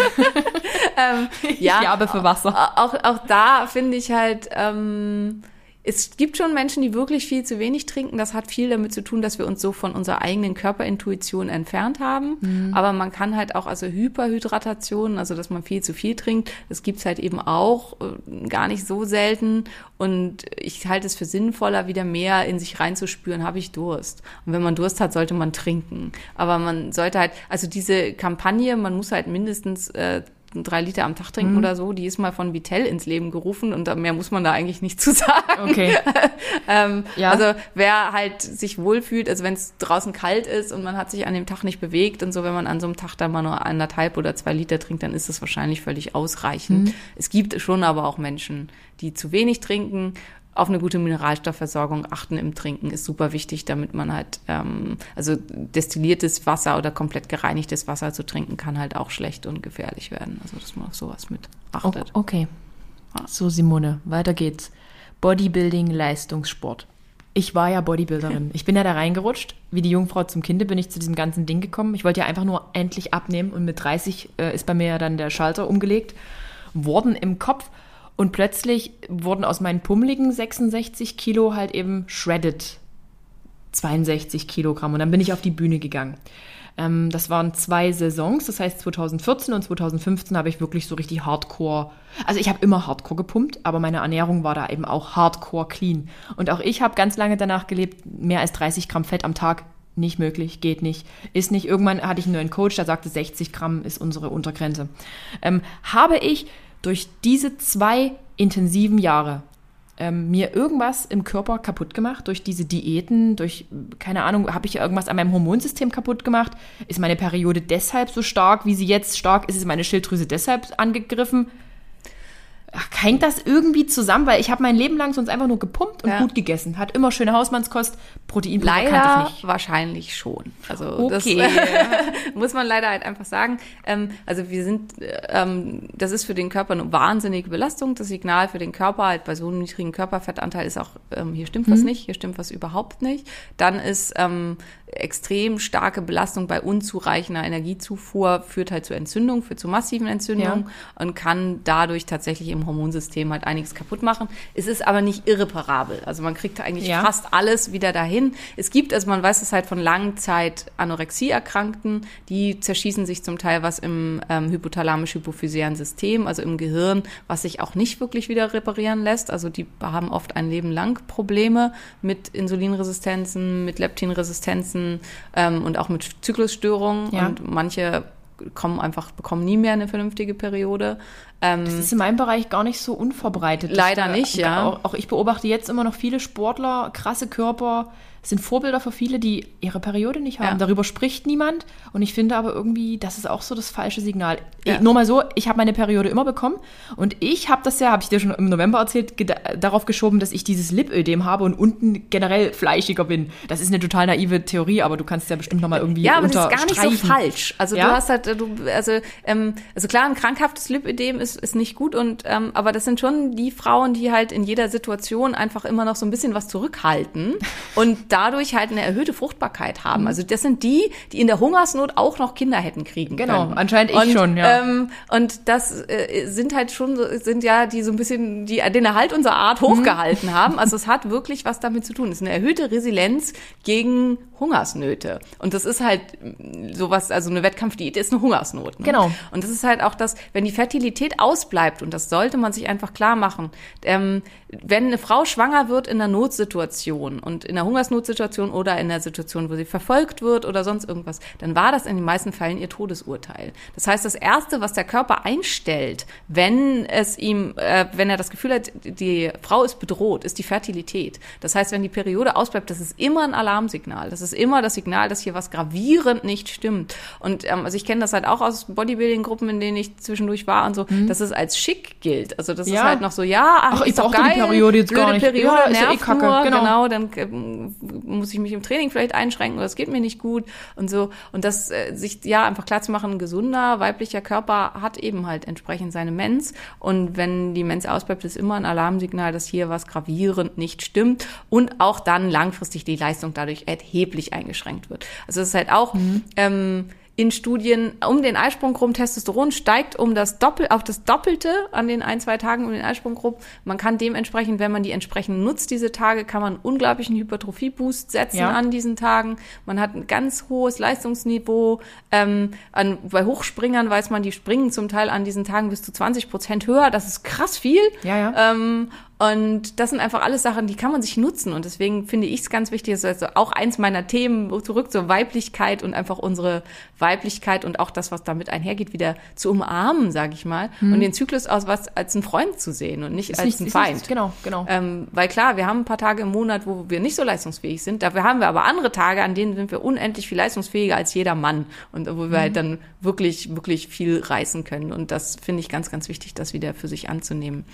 ähm, ja, ich habe für Wasser. Auch, auch da finde ich halt, ähm, es gibt schon Menschen, die wirklich viel zu wenig trinken. Das hat viel damit zu tun, dass wir uns so von unserer eigenen Körperintuition entfernt haben. Mhm. Aber man kann halt auch, also Hyperhydratation, also dass man viel zu viel trinkt, das gibt's halt eben auch äh, gar nicht so selten. Und ich halte es für sinnvoller, wieder mehr in sich reinzuspüren, habe ich Durst. Und wenn man Durst hat, sollte man trinken. Aber man sollte halt, also diese Kampagne, man muss halt mindestens äh, drei Liter am Tag trinken mhm. oder so, die ist mal von Vitell ins Leben gerufen und mehr muss man da eigentlich nicht zu sagen. Okay. ähm, ja. Also wer halt sich wohlfühlt, also wenn es draußen kalt ist und man hat sich an dem Tag nicht bewegt und so, wenn man an so einem Tag dann mal nur anderthalb oder zwei Liter trinkt, dann ist das wahrscheinlich völlig ausreichend. Mhm. Es gibt schon aber auch Menschen, die zu wenig trinken auf eine gute Mineralstoffversorgung achten im Trinken ist super wichtig, damit man halt, ähm, also destilliertes Wasser oder komplett gereinigtes Wasser zu trinken kann halt auch schlecht und gefährlich werden. Also dass man auf sowas mit achtet. Oh, okay. So, Simone, weiter geht's. Bodybuilding, Leistungssport. Ich war ja Bodybuilderin. Ich bin ja da reingerutscht. Wie die Jungfrau zum Kinde bin ich zu diesem ganzen Ding gekommen. Ich wollte ja einfach nur endlich abnehmen und mit 30 äh, ist bei mir ja dann der Schalter umgelegt worden im Kopf. Und plötzlich wurden aus meinen pummeligen 66 Kilo halt eben shredded 62 Kilogramm. Und dann bin ich auf die Bühne gegangen. Ähm, das waren zwei Saisons, das heißt 2014 und 2015 habe ich wirklich so richtig Hardcore, also ich habe immer Hardcore gepumpt, aber meine Ernährung war da eben auch Hardcore clean. Und auch ich habe ganz lange danach gelebt, mehr als 30 Gramm Fett am Tag nicht möglich, geht nicht, ist nicht. Irgendwann hatte ich einen neuen Coach, der sagte, 60 Gramm ist unsere Untergrenze. Ähm, habe ich durch diese zwei intensiven Jahre ähm, mir irgendwas im Körper kaputt gemacht, durch diese Diäten, durch, keine Ahnung, habe ich irgendwas an meinem Hormonsystem kaputt gemacht? Ist meine Periode deshalb so stark, wie sie jetzt stark ist? Ist meine Schilddrüse deshalb angegriffen? Ach, hängt das irgendwie zusammen? Weil ich habe mein Leben lang sonst einfach nur gepumpt und ja. gut gegessen. Hat immer schöne Hausmannskost, Protein Leider wahrscheinlich schon. Also okay. das muss man leider halt einfach sagen. Ähm, also wir sind, ähm, das ist für den Körper eine wahnsinnige Belastung. Das Signal für den Körper halt bei so einem niedrigen Körperfettanteil ist auch, ähm, hier stimmt was mhm. nicht, hier stimmt was überhaupt nicht. Dann ist ähm, extrem starke Belastung bei unzureichender Energiezufuhr führt halt zu Entzündung, führt zu massiven Entzündungen ja. und kann dadurch tatsächlich im Hormonsystem halt einiges kaputt machen. Es ist aber nicht irreparabel. Also man kriegt eigentlich ja. fast alles wieder dahin. Es gibt, also man weiß es halt von Langzeit Anorexie-Erkrankten, die zerschießen sich zum Teil was im ähm, hypothalamisch-hypophysären System, also im Gehirn, was sich auch nicht wirklich wieder reparieren lässt. Also die haben oft ein Leben lang Probleme mit Insulinresistenzen, mit Leptinresistenzen, Schmerzen ähm, und auch mit Zyklusstörungen. Ja. Und manche kommen einfach, bekommen nie mehr eine vernünftige Periode. Ähm, das ist in meinem Bereich gar nicht so unverbreitet. Leider nicht, ja. Auch, auch, ich beobachte jetzt immer noch viele Sportler, krasse Körper, sind Vorbilder für viele, die ihre Periode nicht haben. Ja. Darüber spricht niemand. Und ich finde aber irgendwie, das ist auch so das falsche Signal. Ja. Ich, nur mal so, ich habe meine Periode immer bekommen. Und ich habe das ja, habe ich dir schon im November erzählt, darauf geschoben, dass ich dieses Lipödem habe und unten generell fleischiger bin. Das ist eine total naive Theorie, aber du kannst ja bestimmt noch mal irgendwie Ja, aber das ist gar nicht so falsch. Also ja? du hast halt, du, also, ähm, also klar, ein krankhaftes Lipödem ist, ist nicht gut. Und ähm, aber das sind schon die Frauen, die halt in jeder Situation einfach immer noch so ein bisschen was zurückhalten. Und dadurch halt eine erhöhte Fruchtbarkeit haben. Also das sind die, die in der Hungersnot auch noch Kinder hätten kriegen Genau, können. anscheinend ich und, schon, ja. Ähm, und das äh, sind halt schon, sind ja die so ein bisschen, die den Erhalt unserer Art hochgehalten haben. Also es hat wirklich was damit zu tun. Es ist eine erhöhte Resilienz gegen Hungersnöte. Und das ist halt mh, sowas, also eine Wettkampfdiät ist eine Hungersnot. Ne? Genau. Und das ist halt auch das, wenn die Fertilität ausbleibt, und das sollte man sich einfach klar machen, ähm, wenn eine Frau schwanger wird in einer Notsituation und in einer Hungersnotsituation oder in einer Situation, wo sie verfolgt wird oder sonst irgendwas, dann war das in den meisten Fällen ihr Todesurteil. Das heißt, das Erste, was der Körper einstellt, wenn es ihm, äh, wenn er das Gefühl hat, die Frau ist bedroht, ist die Fertilität. Das heißt, wenn die Periode ausbleibt, das ist immer ein Alarmsignal. Das ist immer das Signal, dass hier was gravierend nicht stimmt. Und ähm, also ich kenne das halt auch aus Bodybuilding-Gruppen, in denen ich zwischendurch war und so, dass es als schick gilt. Also das ist Ja. halt noch so, ja, ach, Ach, ich ist brauchte die Periode jetzt gar nicht. Periode, Ja, ist ja eh kacke, nur, genau. genau, dann ähm, muss ich mich im Training vielleicht einschränken oder es geht mir nicht gut und so. Und das äh, sich ja einfach klar zu machen, ein gesunder weiblicher Körper hat eben halt entsprechend seine Mens. Und wenn die Mens ausbleibt, ist immer ein Alarmsignal, dass hier was gravierend nicht stimmt und auch dann langfristig die Leistung dadurch erheblich eingeschränkt wird. Also es ist halt auch ähm, in Studien um den Eisprung rum Testosteron steigt um das Doppel auf das Doppelte an den ein, zwei Tagen um den Eisprung rum. Man kann dementsprechend, wenn man die entsprechend nutzt, diese Tage, kann man einen unglaublichen Hypertrophie-Boost setzen Ja. an diesen Tagen. Man hat ein ganz hohes Leistungsniveau. Ähm, an, bei Hochspringern weiß man, die springen zum Teil an diesen Tagen bis zu 20 Prozent höher. Das ist krass viel. Ja, ja. Ähm, und das sind einfach alles Sachen, die kann man sich nutzen. Und deswegen finde ich es ganz wichtig, das ist also auch eins meiner Themen, zurück zur Weiblichkeit und einfach unsere Weiblichkeit und auch das, was damit einhergeht, wieder zu umarmen, sage ich mal. Und den Zyklus aus was als einen Freund zu sehen und nicht als Mhm. nicht- einen ist Feind. nicht- genau, genau. Ähm, weil klar, wir haben ein paar Tage im Monat, wo wir nicht so leistungsfähig sind. Dafür haben wir aber andere Tage, an denen sind wir unendlich viel leistungsfähiger als jeder Mann. Und wo wir Mhm. halt dann wirklich, wirklich viel reißen können. Und das finde ich ganz, ganz wichtig, das wieder für sich anzunehmen.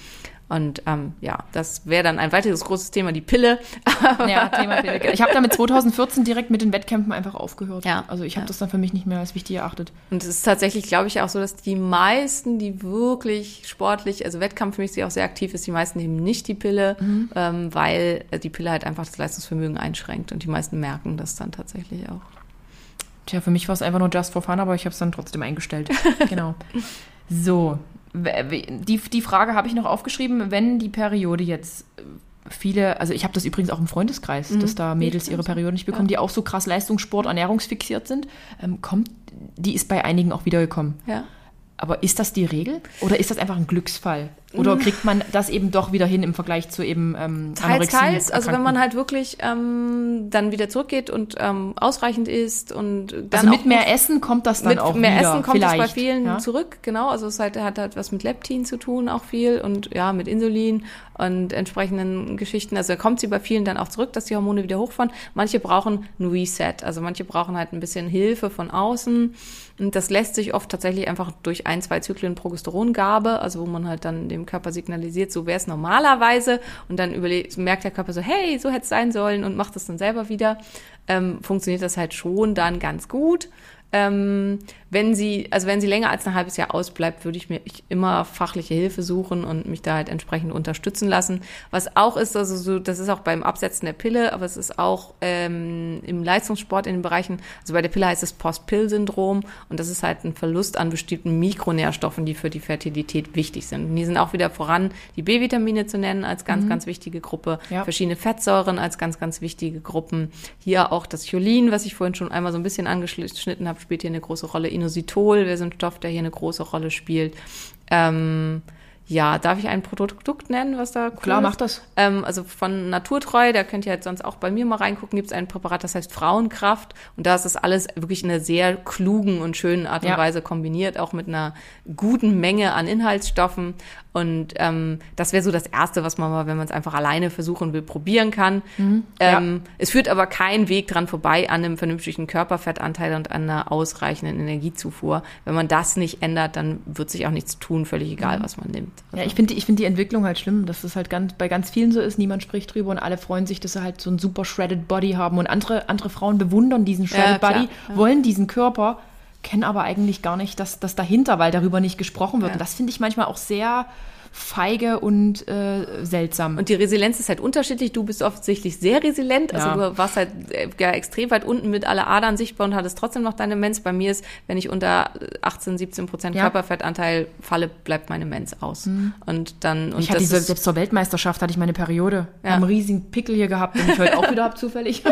Und ähm, ja, das wäre dann ein weiteres großes Thema, die Pille. Ja, Thema Pille. Ich habe damit 2014 direkt mit den Wettkämpfen einfach aufgehört. Ja, Also ich habe ja. das dann für mich nicht mehr als wichtig erachtet. Und es ist tatsächlich, glaube ich, auch so, dass die meisten, die wirklich sportlich, also wettkampfmäßig auch sehr aktiv ist, die meisten nehmen nicht die Pille, Mhm. ähm, weil äh, die Pille halt einfach das Leistungsvermögen einschränkt. Und die meisten merken das dann tatsächlich auch. Tja, für mich war es einfach nur just for fun, aber ich habe es dann trotzdem eingestellt. genau. So, die, die Frage habe ich noch aufgeschrieben, wenn die Periode jetzt äh, viele, also ich habe das übrigens auch im Freundeskreis, dass da Mädels ihre Periode nicht bekommen, die auch so krass Leistungssport, ernährungsfixiert sind, ähm, kommt, die ist bei einigen auch wiedergekommen. Ja. Aber ist das die Regel oder ist das einfach ein Glücksfall? Oder kriegt man das eben doch wieder hin im Vergleich zu eben ähm, Teils, teils. Also wenn man halt wirklich ähm, dann wieder zurückgeht und ähm, ausreichend isst und dann also mit auch mehr Essen kommt das dann mit auch mehr wieder Essen kommt es bei vielen ja? zurück, genau. Also es halt, hat halt was mit Leptin zu tun, auch viel und ja, mit Insulin und entsprechenden Geschichten. Also kommt sie bei vielen dann auch zurück, dass die Hormone wieder hochfahren. Manche brauchen ein Reset, also manche brauchen halt ein bisschen Hilfe von außen. Und das lässt sich oft tatsächlich einfach durch ein, zwei Zyklen Progesterongabe, also wo man halt dann dem Körper signalisiert, so wäre es normalerweise und dann überlegt, merkt der Körper so, hey, so hätte es sein sollen und macht es dann selber wieder. Ähm, funktioniert das halt schon dann ganz gut. Ähm, wenn sie, also wenn sie länger als ein halbes Jahr ausbleibt, würde ich mir immer fachliche Hilfe suchen und mich da halt entsprechend unterstützen lassen. Was auch ist, also so, das ist auch beim Absetzen der Pille, aber es ist auch ähm, im Leistungssport in den Bereichen, also bei der Pille heißt es Post-Pill-Syndrom und das ist halt ein Verlust an bestimmten Mikronährstoffen, die für die Fertilität wichtig sind. Und die sind auch wieder voran, die B-Vitamine zu nennen als ganz, ganz wichtige Gruppe, Ja. verschiedene Fettsäuren als ganz, ganz wichtige Gruppen. Hier auch das Cholin, was ich vorhin schon einmal so ein bisschen angeschnitten habe, spielt hier eine große Rolle. Inositol wäre so ein Stoff, der hier eine große Rolle spielt. Ähm, ja, darf ich ein Produkt nennen, was da cool Klar, ist? mach das. Ähm, also von Naturtreu, da könnt ihr jetzt sonst auch bei mir mal reingucken, gibt es ein Präparat, das heißt Frauenkraft. Und da ist das alles wirklich in einer sehr klugen und schönen Art und Ja. Weise kombiniert, auch mit einer guten Menge an Inhaltsstoffen. Und ähm, das wäre so das Erste, was man mal, wenn man es einfach alleine versuchen will, probieren kann. Mhm. Ja. Ähm, Es führt aber kein Weg dran vorbei an einem vernünftigen Körperfettanteil und an einer ausreichenden Energiezufuhr. Wenn man das nicht ändert, dann wird sich auch nichts tun, völlig egal, was man nimmt. Mhm. Ja, ich finde ich finde die Entwicklung halt schlimm, dass es halt ganz, bei ganz vielen so ist, niemand spricht drüber und alle freuen sich, dass sie halt so einen super shredded Body haben und andere, andere Frauen bewundern diesen shredded klar, Body, wollen diesen Körper, kennen aber eigentlich gar nicht das, das dahinter, weil darüber nicht gesprochen wird. Ja. Und das finde ich manchmal auch sehr feige und äh, seltsam. Und die Resilienz ist halt unterschiedlich. Du bist offensichtlich sehr resilient. Also Ja. du warst halt äh, ja, extrem weit unten mit alle Adern sichtbar und hattest trotzdem noch deine Mens. Bei mir ist, wenn ich unter 18, 17 Prozent Ja. Körperfettanteil falle, bleibt meine Mens aus. Und dann, und ich hatte diese, ist, selbst zur Weltmeisterschaft hatte ich meine Periode. Ja. Einen riesigen Pickel hier gehabt, den ich heute auch wieder habe zufällig.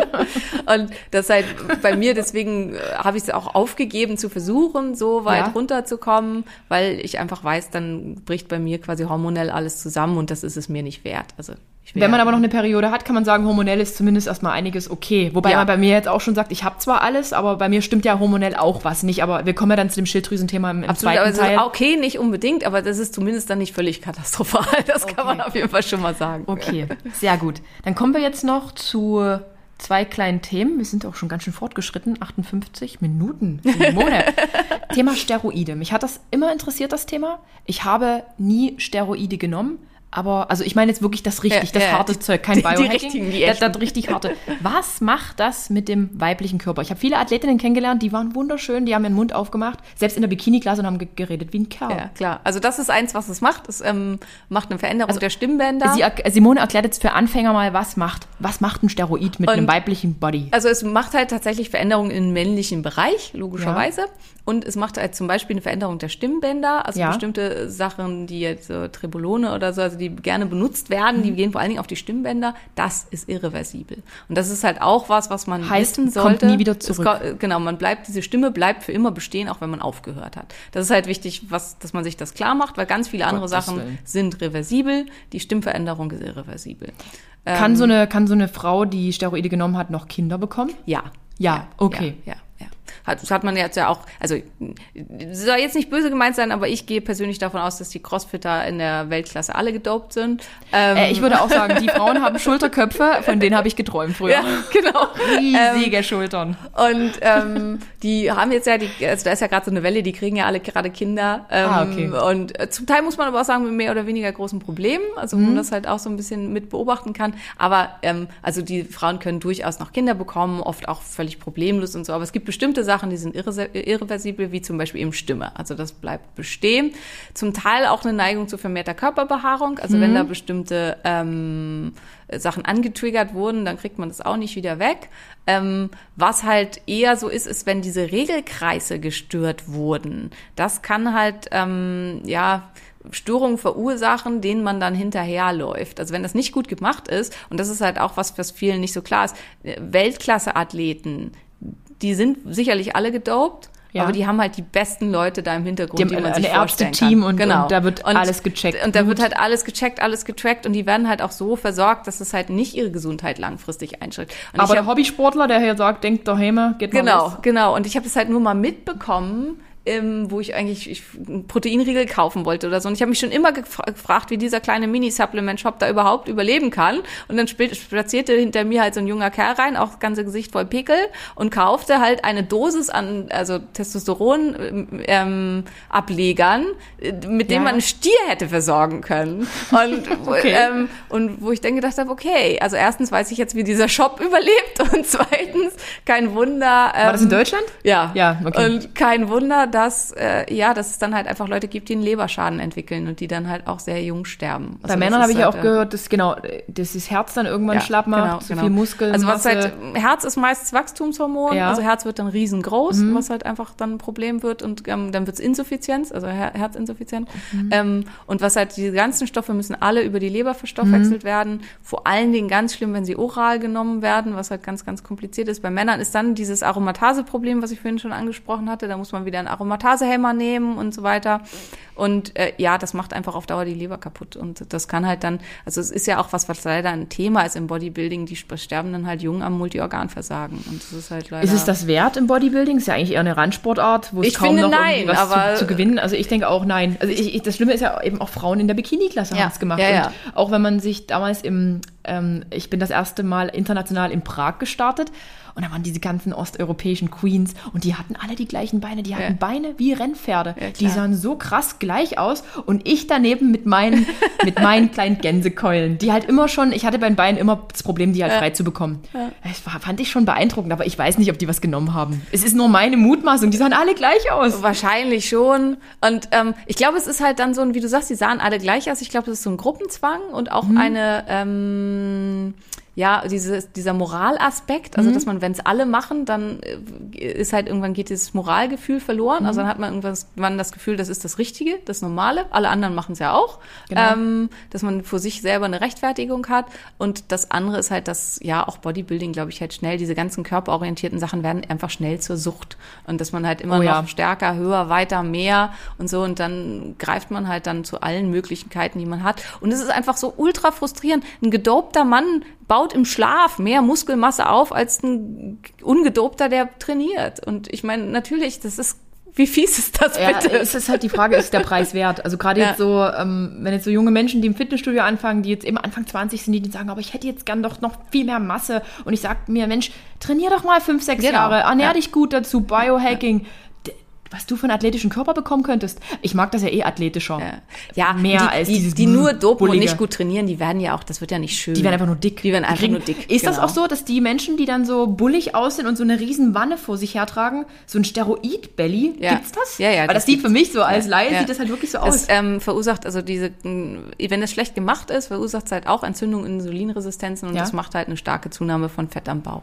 Und das halt bei mir, deswegen äh, habe ich es auch aufgegeben zu versuchen, so weit runterzukommen, weil ich einfach weiß, dann bricht bei mir quasi hormonell alles zusammen und das ist es mir nicht wert. Also Wenn man aber noch eine Periode hat, kann man sagen, hormonell ist zumindest erstmal einiges okay. Wobei Ja. man bei mir jetzt auch schon sagt, ich habe zwar alles, aber bei mir stimmt ja hormonell auch was nicht. Aber wir kommen ja dann zu dem Schilddrüsenthema im, im Absolut, aber zweiten ist Teil. okay, nicht unbedingt, aber das ist zumindest dann nicht völlig katastrophal. Das kann man Okay. auf jeden Fall schon mal sagen. Okay, sehr gut. Dann kommen wir jetzt noch zu zwei kleinen Themen. Wir sind auch schon ganz schön fortgeschritten. 58 Minuten. Thema Steroide. Mich hat das immer interessiert, das Thema. Ich habe nie Steroide genommen. Aber, also ich meine jetzt wirklich das richtig, Ja, das ja, harte die- Zeug, kein die- die Biohacking. richtigen, die das, das richtig harte. Was macht das mit dem weiblichen Körper? Ich habe viele Athletinnen kennengelernt, die waren wunderschön, die haben ihren Mund aufgemacht, selbst in der Bikini-Klasse und haben ge- geredet wie ein Kerl. Ja, klar. Also das ist eins, was es macht. Es ähm, macht eine Veränderung der Stimmbänder. Sie, Simone erklärt jetzt für Anfänger mal, was macht, was macht ein Steroid mit Und- einem weiblichen Body? Also es macht halt tatsächlich Veränderungen im männlichen Bereich, logischerweise. Und es macht halt zum Beispiel eine Veränderung der Stimmbänder, also Ja. bestimmte Sachen, die jetzt so Trebolone oder so, also die gerne benutzt werden, Mhm. die gehen vor allen Dingen auf die Stimmbänder. Das ist irreversibel. Und das ist halt auch was, was man Heißt, wissen kommt sollte. nie wieder Es zurück. ko- genau, man bleibt, diese Stimme bleibt für immer bestehen, auch wenn man aufgehört hat. Das ist halt wichtig, was, dass man sich das klar macht, weil ganz viele andere Gottes Sachen sind reversibel. Die Stimmveränderung ist irreversibel. Kann so, eine, kann so eine Frau, die Steroide genommen hat, noch Kinder bekommen? Ja. Ja, okay. Ja, ja. Hat, das hat man jetzt ja auch, also soll jetzt nicht böse gemeint sein, aber ich gehe persönlich davon aus, dass die Crossfitter in der Weltklasse alle gedopt sind. Ähm, Äh, ich würde auch sagen, die Frauen haben Schulterköpfe, von denen habe ich geträumt früher. ja, genau. Riesige Schultern. Und ähm, die haben jetzt ja, die, also da ist ja gerade so eine Welle, die kriegen ja alle gerade Kinder. Ähm, Ah, okay. Und äh, zum Teil muss man aber auch sagen, mit mehr oder weniger großen Problemen, also wo Mhm. man das halt auch so ein bisschen mit beobachten kann. Aber ähm, also die Frauen können durchaus noch Kinder bekommen, oft auch völlig problemlos und so. Aber es gibt bestimmte Sachen, die sind irre irreversibel, wie zum Beispiel eben Stimme. Also das bleibt bestehen. Zum Teil auch eine Neigung zu vermehrter Körperbehaarung. Also Mhm. wenn da bestimmte ähm, Sachen angetriggert wurden, dann kriegt man das auch nicht wieder weg. Ähm, was halt eher so ist, ist, wenn diese Regelkreise gestört wurden. Das kann halt, ähm, ja, Störungen verursachen, denen man dann hinterherläuft. Also wenn das nicht gut gemacht ist, und das ist halt auch was, was vielen nicht so klar ist, äh, Weltklasse-Athleten, die sind sicherlich alle gedopt, Ja. aber die haben halt die besten Leute da im Hintergrund, Die haben die man ein sich vorstellen kann. und- genau. und da wird alles gecheckt. Und da wird halt alles gecheckt, alles getrackt und die werden halt auch so versorgt, dass es halt nicht ihre Gesundheit langfristig einschränkt. Und Aber der hab- Hobbysportler, der hier sagt, denkt daheim, geht mal Genau, los. genau. Und ich habe das halt nur mal mitbekommen, ähm, wo ich eigentlich ich, einen Proteinriegel kaufen wollte oder so. Und ich habe mich schon immer gefra gefragt, wie dieser kleine Mini-Supplement-Shop da überhaupt überleben kann. Und dann spazierte hinter mir halt so ein junger Kerl rein, auch das ganze Gesicht voll Pickel und kaufte halt eine Dosis an, also Testosteron ähm, Ablegern, äh, mit dem Ja. man einen Stier hätte versorgen können. Und, Okay. ähm, und wo ich dann gedacht habe, okay, also erstens weiß ich jetzt, wie dieser Shop überlebt und zweitens kein Wunder. Ähm, War das in Deutschland? ja. Ja, okay. Und kein Wunder, dass, äh, ja, dass es dann halt einfach Leute gibt, die einen Leberschaden entwickeln und die dann halt auch sehr jung sterben. Bei Also Männern das habe ich ja halt, auch äh, gehört, dass genau, dass das Herz dann irgendwann ja, schlapp macht, genau, zu genau. viel Muskeln. Also was halt, Herz ist meist Wachstumshormon, Ja. Mhm. also Herz wird dann riesengroß, was halt einfach dann ein Problem wird und ähm, dann wird's Insuffizienz, also Her Herzinsuffizienz. Mhm. Ähm, und was halt, diese ganzen Stoffe müssen alle über die Leber verstoffwechselt Mhm. werden. Vor allen Dingen ganz schlimm, wenn sie oral genommen werden, was halt ganz, ganz kompliziert ist. Bei Männern ist dann dieses Aromatase-Problem, was ich vorhin schon angesprochen hatte. Da muss man wieder einen Aromatasehemmer nehmen und so weiter. Und äh, ja, das macht einfach auf Dauer die Leber kaputt. Und das kann halt dann, also es ist ja auch was, was leider ein Thema ist im Bodybuilding, die sterben dann halt jung am Multiorganversagen. Und das ist halt leider. ist es das wert im Bodybuilding? Ist ja eigentlich eher eine Randsportart, wo es Ich kaum finde noch nein, was aber- zu, zu gewinnen. Also ich denke auch nein. Also ich, ich, das Schlimme ist ja eben auch Frauen in der Bikini-Klasse Ja, haben es gemacht. ja, ja. Und auch wenn man sich damals im, ähm, ich bin das erste Mal international in Prag gestartet Und da waren diese ganzen osteuropäischen Queens und die hatten alle die gleichen Beine. Die hatten Ja. Beine wie Rennpferde. Ja, die sahen so krass gleich aus und ich daneben mit meinen, mit meinen kleinen Gänsekeulen, die halt immer schon, ich hatte bei den Beinen immer das Problem, die halt frei zu bekommen. Das war, fand ich schon beeindruckend, aber ich weiß nicht, ob die was genommen haben. Es ist nur meine Mutmaßung, die sahen alle gleich aus. Wahrscheinlich schon. Und ähm, ich glaube, es ist halt dann so ein, wie du sagst, die sahen alle gleich aus. Ich glaube, das ist so ein Gruppenzwang und auch Mhm. eine, ähm, ja, dieses, dieser Moralaspekt. Also, Mhm. dass man, wenn es alle machen, dann äh, ist halt irgendwann geht dieses Moralgefühl verloren. Mhm. Also dann hat man irgendwann das Gefühl, das ist das Richtige, das Normale. Alle anderen machen es ja auch. Genau. Ähm, dass man für sich selber eine Rechtfertigung hat. Und das andere ist halt, dass ja auch Bodybuilding, glaube ich, halt schnell, diese ganzen körperorientierten Sachen werden einfach schnell zur Sucht. Und dass man halt immer Oh noch ja. stärker, höher, weiter, mehr und so. Und dann greift man halt dann zu allen Möglichkeiten, die man hat. Und es ist einfach so ultra frustrierend. Ein gedopter Mann baut im Schlaf mehr Muskelmasse auf als ein ungedopter, der trainiert. Und ich meine, natürlich, das ist, wie fies ist das Ja, bitte? es ist halt die Frage, ist der Preis wert? Also gerade Ja. jetzt so, ähm, wenn jetzt so junge Menschen, die im Fitnessstudio anfangen, die jetzt eben Anfang 20 sind, die dann sagen, aber ich hätte jetzt gern doch noch viel mehr Masse. Und ich sag mir, Mensch, trainier doch mal fünf, sechs Genau. Jahre, ernähr Ja. dich gut dazu, Biohacking. Was du für einen athletischen Körper bekommen könntest. Ich mag das ja eh athletischer. Ja, ja Mehr die, als die, dieses die nur dopen und Bullige. nicht gut trainieren, die werden ja auch, das wird ja nicht schön. Die werden einfach nur dick. Die werden einfach kriegen- nur dick. Ist das genau. auch so, dass die Menschen, die dann so bullig aussehen und so eine riesen Wanne vor sich hertragen, so ein Steroid-Belly, Ja. gibt's das? Ja, ja, Weil das das, sieht für mich so als Ja, Laie, ja. sieht das halt wirklich so Das aus. ähm, verursacht, also diese, wenn es schlecht gemacht ist, verursacht es halt auch Entzündungen, Insulinresistenzen und Ja. das macht halt eine starke Zunahme von Fett am Bauch.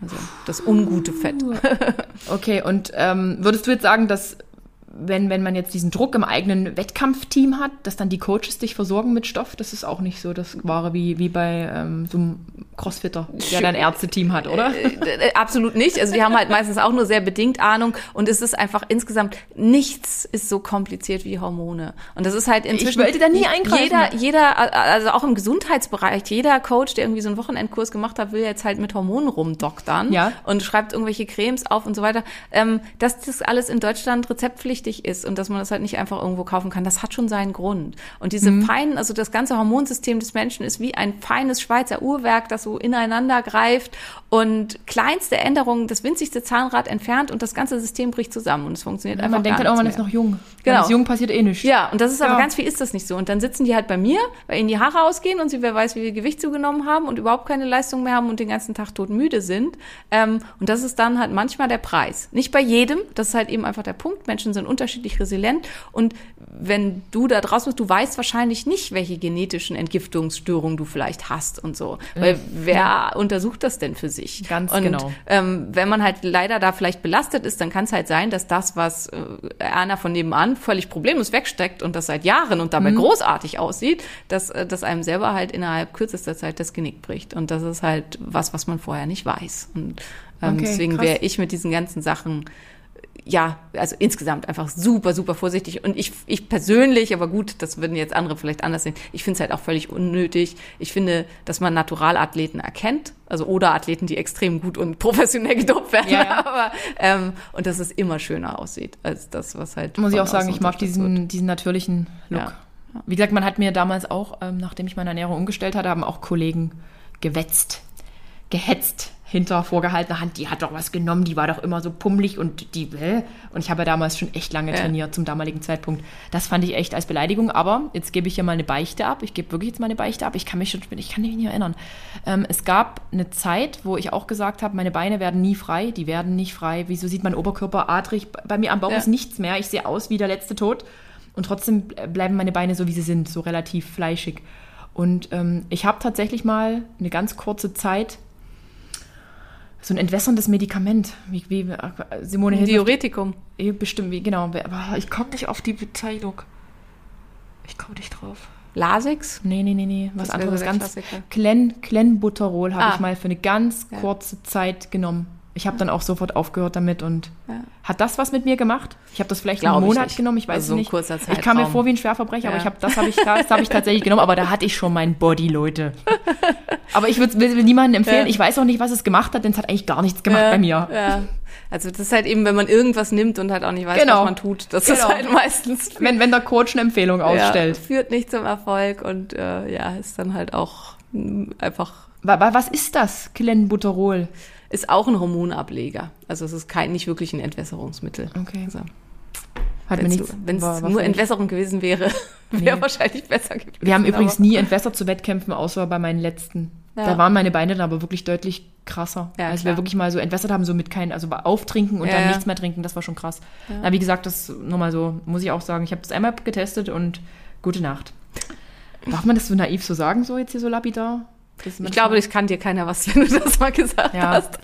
Also das ungute Fett. Okay, und ähm, würdest du jetzt sagen, dass wenn, wenn man jetzt diesen Druck im eigenen Wettkampfteam hat, dass dann die Coaches dich versorgen mit Stoff? Das ist auch nicht so das Wahre wie, wie bei ähm, so einem Crossfitter, der dann Ärzteteam hat, oder? Äh, Absolut nicht. Also die haben halt meistens auch nur sehr bedingt Ahnung und es ist einfach insgesamt nichts ist so kompliziert wie Hormone. Und das ist halt inzwischen wollte da nie eingreifen. Jeder, jeder, also auch im Gesundheitsbereich, jeder Coach, der irgendwie so einen Wochenendkurs gemacht hat, will jetzt halt mit Hormonen rumdoktern Ja. und schreibt irgendwelche Cremes auf und so weiter. Ähm, dass das alles in Deutschland rezeptpflichtig ist und dass man das halt nicht einfach irgendwo kaufen kann, das hat schon seinen Grund. Und diese Mhm. feinen, also das ganze Hormonsystem des Menschen ist wie ein feines Schweizer Uhrwerk, das so ineinander greift und kleinste Änderungen, das winzigste Zahnrad entfernt und das ganze System bricht zusammen und es funktioniert einfach man denkt halt auch, man ist noch jung. Genau. Man ist jung, passiert eh nichts. Ja, und das ist aber Ja. ganz viel ist das nicht so. Und dann sitzen die halt bei mir, weil ihnen die Haare ausgehen und sie wer weiß, wie viel Gewicht zugenommen haben und überhaupt keine Leistung mehr haben und den ganzen Tag todmüde sind. Ähm, und das ist dann halt manchmal der Preis. Nicht bei jedem, das ist halt eben einfach der Punkt. Menschen sind unterschiedlich resilient. Und wenn du da draußen bist, du weißt wahrscheinlich nicht, welche genetischen Entgiftungsstörungen du vielleicht hast und so. Weil wer untersucht das denn für sich? Ganz und, genau. ähm, wenn man halt leider da vielleicht belastet ist, dann kann es halt sein, dass das, was äh, einer von nebenan völlig problemlos wegsteckt und das seit Jahren und dabei großartig aussieht, dass, äh, dass einem selber halt innerhalb kürzester Zeit das Genick bricht. Und das ist halt was, was man vorher nicht weiß. Und ähm, Okay, deswegen wäre ich mit diesen ganzen Sachen ja, also insgesamt einfach super, super vorsichtig. Und ich, ich persönlich, aber gut, das würden jetzt andere vielleicht anders sehen, ich finde es halt auch völlig unnötig. Ich finde, dass man Naturalathleten erkennt, also oder Athleten, die extrem gut und professionell gedopt werden, Ja, ja. aber ähm, und dass es immer schöner aussieht als das, was halt. Muss ich auch sagen, ich mag wird. diesen, diesen natürlichen Look. Ja. Wie gesagt, man hat mir damals auch, ähm, nachdem ich meine Ernährung umgestellt hatte, haben auch Kollegen gewetzt, gehetzt hinter vorgehaltener Hand. Die hat doch was genommen, die war doch immer so pummelig und die, hä? Und ich habe ja damals schon echt lange Ja. trainiert zum damaligen Zeitpunkt. Das fand ich echt als Beleidigung, aber jetzt gebe ich hier mal eine Beichte ab. Ich gebe wirklich jetzt mal eine Beichte ab. Ich kann mich schon, ich kann mich nicht erinnern. Ähm, es gab eine Zeit, wo ich auch gesagt habe, meine Beine werden nie frei, die werden nicht frei. Wieso sieht mein Oberkörper adrig? Bei mir am Bauch Ja. ist nichts mehr. Ich sehe aus wie der letzte Tod. Und trotzdem bleiben meine Beine so, wie sie sind, so relativ fleischig. Und ähm, ich habe tatsächlich mal eine ganz kurze Zeit so ein entwässerndes Medikament. Wie, wie Simone Hilfe. Diuretikum. Bestimmt, wie, genau. Aber ich komme nicht auf die Bezeichnung. Ich komme nicht drauf. Lasix. Nee, nee, nee, nee. Was Das anderes. Ganz Klassiker. Clen, Clenbuterol habe Ah. ich mal für eine ganz kurze Zeit genommen. Ich habe dann auch sofort aufgehört damit und Ja. hat das was mit mir gemacht? Ich habe das vielleicht Glaub einen Monat genommen, ich weiß Also so nicht. kurzer ich kam mir Zeitraum. vor wie ein Schwerverbrecher, aber Ja. ich hab, das habe ich, das habe ich tatsächlich genommen, aber da hatte ich schon mein Body, Leute. Aber ich würd- will, niemandem empfehlen. Ja. Ich weiß auch nicht, was es gemacht hat, denn es hat eigentlich gar nichts gemacht Ja, bei mir. Ja. Also das ist halt eben, wenn man irgendwas nimmt und halt auch nicht weiß, Genau. was man tut. Das ist Genau. halt meistens Wenn, wenn der Coach eine Empfehlung ausstellt. Ja, führt nicht zum Erfolg und äh, ja, ist dann halt auch mh, einfach. Wa- wa- Was ist das, Clenbuterol? Ist auch ein Hormonableger. Also es ist kein, nicht wirklich ein Entwässerungsmittel. Okay. Also, Hat mir Wenn es nur Entwässerung gewesen wäre, wäre Nee. wahrscheinlich besser gewesen. Wir haben übrigens nie entwässert zu Wettkämpfen, außer bei meinen letzten. Ja. Da waren meine Beine dann aber wirklich deutlich krasser. Ja, als wir wirklich mal so entwässert haben, so mit kein, also auftrinken und Ja, dann nichts mehr trinken, das war schon krass. Na, wie gesagt, das nur mal so, muss ich auch sagen. Ich habe das einmal getestet und gute Nacht. Darf man das so naiv so sagen, so jetzt hier so lapidar? Ich glaube, das kann dir keiner was, wenn du das mal gesagt Ja. hast.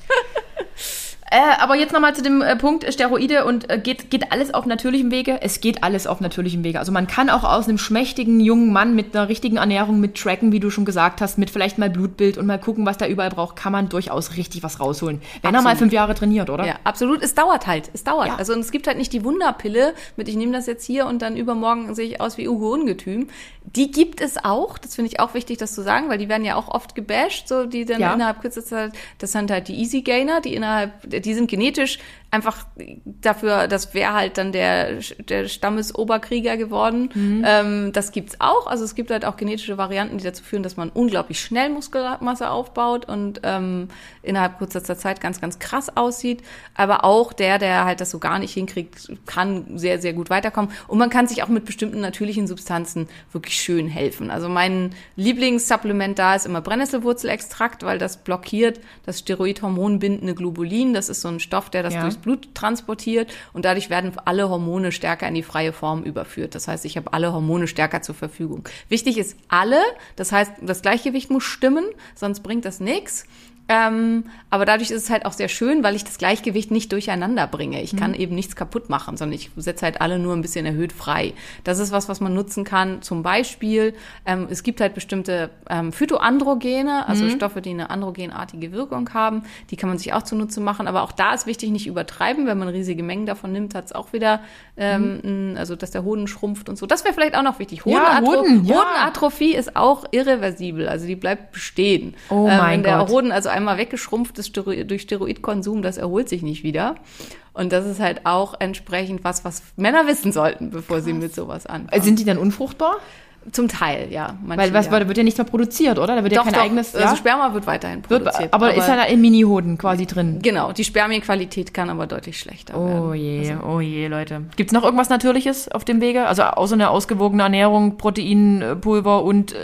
Äh, aber jetzt nochmal zu dem äh, Punkt Steroide und äh, geht, geht alles auf natürlichem Wege? Es geht alles auf natürlichem Wege. Also man kann auch aus einem schmächtigen jungen Mann mit einer richtigen Ernährung, mit Tracken, wie du schon gesagt hast, mit vielleicht mal Blutbild und mal gucken, was der überall braucht, kann man durchaus richtig was rausholen. Wenn er mal Absolut. fünf Jahre trainiert, oder? Ja, absolut. Es dauert halt. Es dauert. Ja. Also und es gibt halt nicht die Wunderpille mit, ich nehme das jetzt hier und dann übermorgen sehe ich aus wie Ugo Ungetüm. Die gibt es auch. Das finde ich auch wichtig, das zu sagen, weil die werden ja auch oft gebasht, so die dann Ja. innerhalb kürzester Zeit. Das sind halt die Easy Gainer, die innerhalb, die sind genetisch einfach dafür, das wäre halt dann der, der Stammesoberkrieger geworden. Mhm. Ähm, das gibt's auch. Also es gibt halt auch genetische Varianten, die dazu führen, dass man unglaublich schnell Muskelmasse aufbaut und ähm, innerhalb kürzester Zeit ganz, ganz krass aussieht. Aber auch der, der halt das so gar nicht hinkriegt, kann sehr, sehr gut weiterkommen. Und man kann sich auch mit bestimmten natürlichen Substanzen wirklich schön helfen. Also mein Lieblingssupplement da ist immer Brennnesselwurzelextrakt, weil das blockiert das Steroidhormonbindende Globulin. Das ist so ein Stoff, der das Ja. durchs Blut transportiert und dadurch werden alle Hormone stärker in die freie Form überführt. Das heißt, ich habe alle Hormone stärker zur Verfügung. Wichtig ist alle, das heißt, das Gleichgewicht muss stimmen, sonst bringt das nichts. Ähm, aber dadurch ist es halt auch sehr schön, weil ich das Gleichgewicht nicht durcheinander bringe. Ich kann eben nichts kaputt machen, sondern ich setze halt alle nur ein bisschen erhöht frei. Das ist was, was man nutzen kann. Zum Beispiel, ähm, es gibt halt bestimmte ähm, Phytoandrogene, also Stoffe, die eine androgenartige Wirkung haben. Die kann man sich auch zunutze machen. Aber auch da ist wichtig, nicht übertreiben. Wenn man riesige Mengen davon nimmt, hat es auch wieder, ähm, n- also dass der Hoden schrumpft und so. Das wäre vielleicht auch noch wichtig. Ja, Hodenatro- Hoden, ja. Hodenatrophie ist auch irreversibel, also die bleibt bestehen. Oh Ähm, mein der Gott. Hoden also einmal weggeschrumpft ist durch Steroidkonsum, das erholt sich nicht wieder. Und das ist halt auch entsprechend was, was Männer wissen sollten, bevor sie mit sowas anfangen. Sind die dann unfruchtbar? Zum Teil, ja. Manche, Weil was ja. da wird ja nichts mehr produziert, oder? Da wird ja doch, kein doch, eigenes. also ja? Sperma wird weiterhin wird, produziert. aber, ist ja da in Mini-Hoden quasi drin. Genau, die Spermienqualität kann aber deutlich schlechter werden. Oh je, oh je, Leute. Gibt's noch irgendwas Natürliches auf dem Wege? Also außer eine ausgewogene Ernährung, Proteinpulver und äh,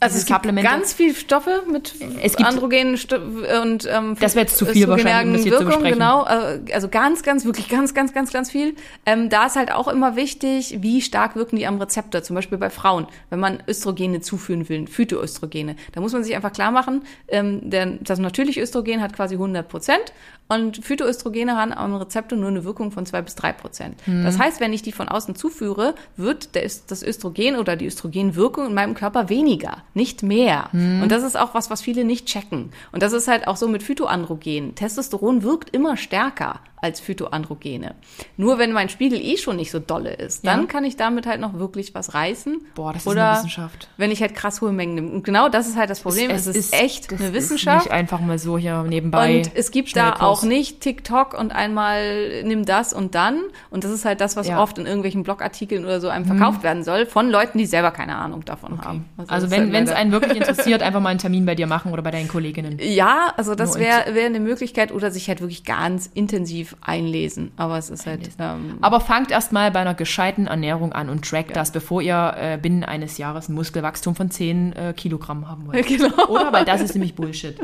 Also es gibt Supplemente? ganz viele Stoffe mit Es gibt- androgenen Sto und ähm, Das wäre jetzt zu viel wahrscheinlich, um das hier zu Wirkungen, besprechen. Genau, äh, also ganz, ganz, wirklich ganz, ganz, ganz, ganz viel. Ähm, da ist halt auch immer wichtig, wie stark wirken die am Rezeptor. Zum Beispiel bei Frauen, wenn man Östrogene zuführen will, Phytoöstrogene, da muss man sich einfach klar machen, ähm, der, das natürliche Östrogen hat quasi 100 Prozent und Phytoöstrogene haben am Rezeptor nur eine Wirkung von zwei bis drei Prozent. Mhm. Das heißt, wenn ich die von außen zuführe, wird das Östrogen oder die Östrogenwirkung in meinem Körper weniger, nicht mehr. Mhm. Und das ist auch was, was viele nicht checken. Und das ist halt auch so mit Phytoandrogenen. Testosteron wirkt immer stärker als Phytoandrogene. Nur wenn mein Spiegel eh schon nicht so dolle ist, dann Ja. kann ich damit halt noch wirklich was reißen. Boah, das ist Oder eine Wissenschaft. wenn ich halt krass hohe Mengen nehme. Und genau das ist halt das Problem. Es, ist, echt das eine Ist Wissenschaft. nicht einfach mal so hier nebenbei. Und es gibt da Schnellkurs. Auch nicht TikTok und einmal nimm das und dann. Und das ist halt das, was Ja. Mhm. oft in irgendwelchen Blogartikeln oder so einem verkauft werden soll, von Leuten, die selber keine Ahnung davon haben. Also ist wenn halt es einen wirklich interessiert, einfach mal einen Termin bei dir machen oder bei deinen Kolleginnen. Ja, also das wäre wär eine Möglichkeit oder sich halt wirklich ganz intensiv einlesen. Aber es ist halt, ähm, Aber fangt erst mal bei einer gescheiten Ernährung an und trackt das, bevor ihr äh, binnen eines Jahres ein Muskelwachstum von 10 äh, Kilogramm haben wollt. genau. Oder? Weil das ist nämlich Bullshit.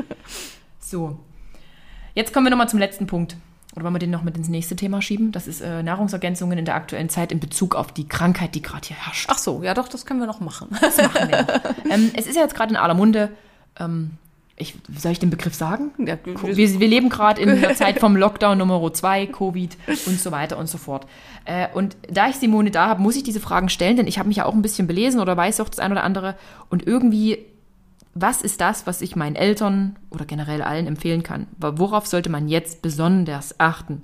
So. Jetzt kommen wir nochmal zum letzten Punkt. Oder wollen wir den noch mit ins nächste Thema schieben? Das ist äh, Nahrungsergänzungen in der aktuellen Zeit in Bezug auf die Krankheit, die gerade hier herrscht. Ach so, ja doch, das können wir noch machen. Das machen wir noch. ähm, es ist ja jetzt gerade in aller Munde. Ähm, ich, soll ich den Begriff sagen? Ja, Wir, wir leben gerade in der Zeit vom Lockdown Nummer 2, Covid und so weiter und so fort. Äh, und da ich Simone da habe, muss ich diese Fragen stellen, denn ich habe mich ja auch ein bisschen belesen oder weiß auch das ein oder andere. Und irgendwie, was ist das, was ich meinen Eltern oder generell allen empfehlen kann? Worauf sollte man jetzt besonders achten?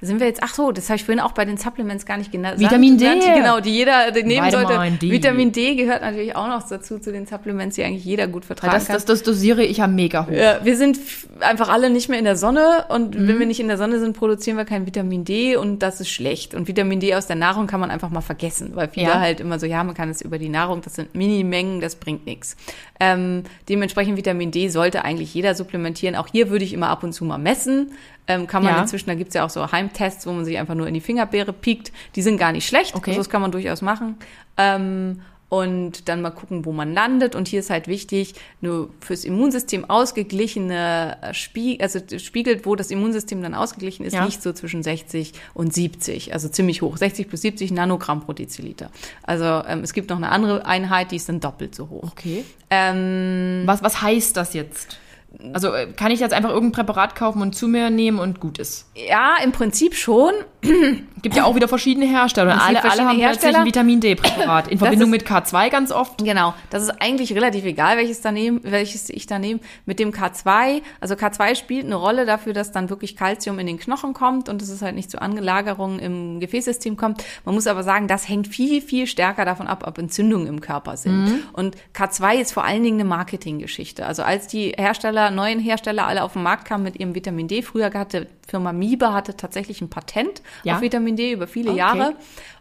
Sind wir jetzt, ach so, das habe ich vorhin auch bei den Supplements gar nicht genannt. Vitamin D. Genau, die jeder nehmen Vitamin sollte. D. Vitamin D gehört natürlich auch noch dazu, zu den Supplements, die eigentlich jeder gut vertragen Das, kann. das, das dosiere ich ja mega hoch. Ja, wir sind einfach alle nicht mehr in der Sonne und Mhm. wenn wir nicht in der Sonne sind, produzieren wir kein Vitamin D und das ist schlecht. Und Vitamin D aus der Nahrung kann man einfach mal vergessen, weil viele Ja. halt immer so, ja, man kann es über die Nahrung, das sind Minimengen, das bringt nichts. Ähm, dementsprechend Vitamin D sollte eigentlich jeder supplementieren. Auch hier würde ich immer ab und zu mal messen. Ähm, kann man Ja. inzwischen, da gibt's ja auch so Heimtests, wo man sich einfach nur in die Fingerbeere piekt. Die sind gar nicht schlecht, Okay. also das kann man durchaus machen. Ähm, und dann mal gucken, wo man landet. Und hier ist halt wichtig, nur fürs Immunsystem ausgeglichene Spiegel, also spiegelt, wo das Immunsystem dann ausgeglichen ist, Ja. liegt so zwischen 60 und 70, also ziemlich hoch. 60 bis 70 Nanogramm pro Deziliter. Also ähm, es gibt noch eine andere Einheit, die ist dann doppelt so hoch. Okay. Ähm, Was, was heißt das jetzt? Also äh, kann ich jetzt einfach irgendein Präparat kaufen und zu mir nehmen und gut ist? ja, im Prinzip schon. Gibt ja auch wieder verschiedene Hersteller. Gibt Alle, alle verschiedene haben plötzlich Hersteller. ein Vitamin D-Präparat. In Verbindung ist- mit K2 ganz oft. Genau, das ist eigentlich relativ egal, welches, da nehm, welches ich da nehme. Mit dem K2, also K2 spielt eine Rolle dafür, dass dann wirklich Kalzium in den Knochen kommt und dass es halt nicht zu Angelagerungen im Gefäßsystem kommt. Man muss aber sagen, das hängt viel, viel stärker davon ab, ob Entzündungen im Körper sind. Und K2 ist vor allen Dingen eine Marketinggeschichte. Also als die Hersteller, neuen Hersteller alle auf den Markt kamen mit ihrem Vitamin D, früher hatte Firma Miebe hatte tatsächlich ein Patent Ja. auf Vitamin D über viele Okay. Jahre.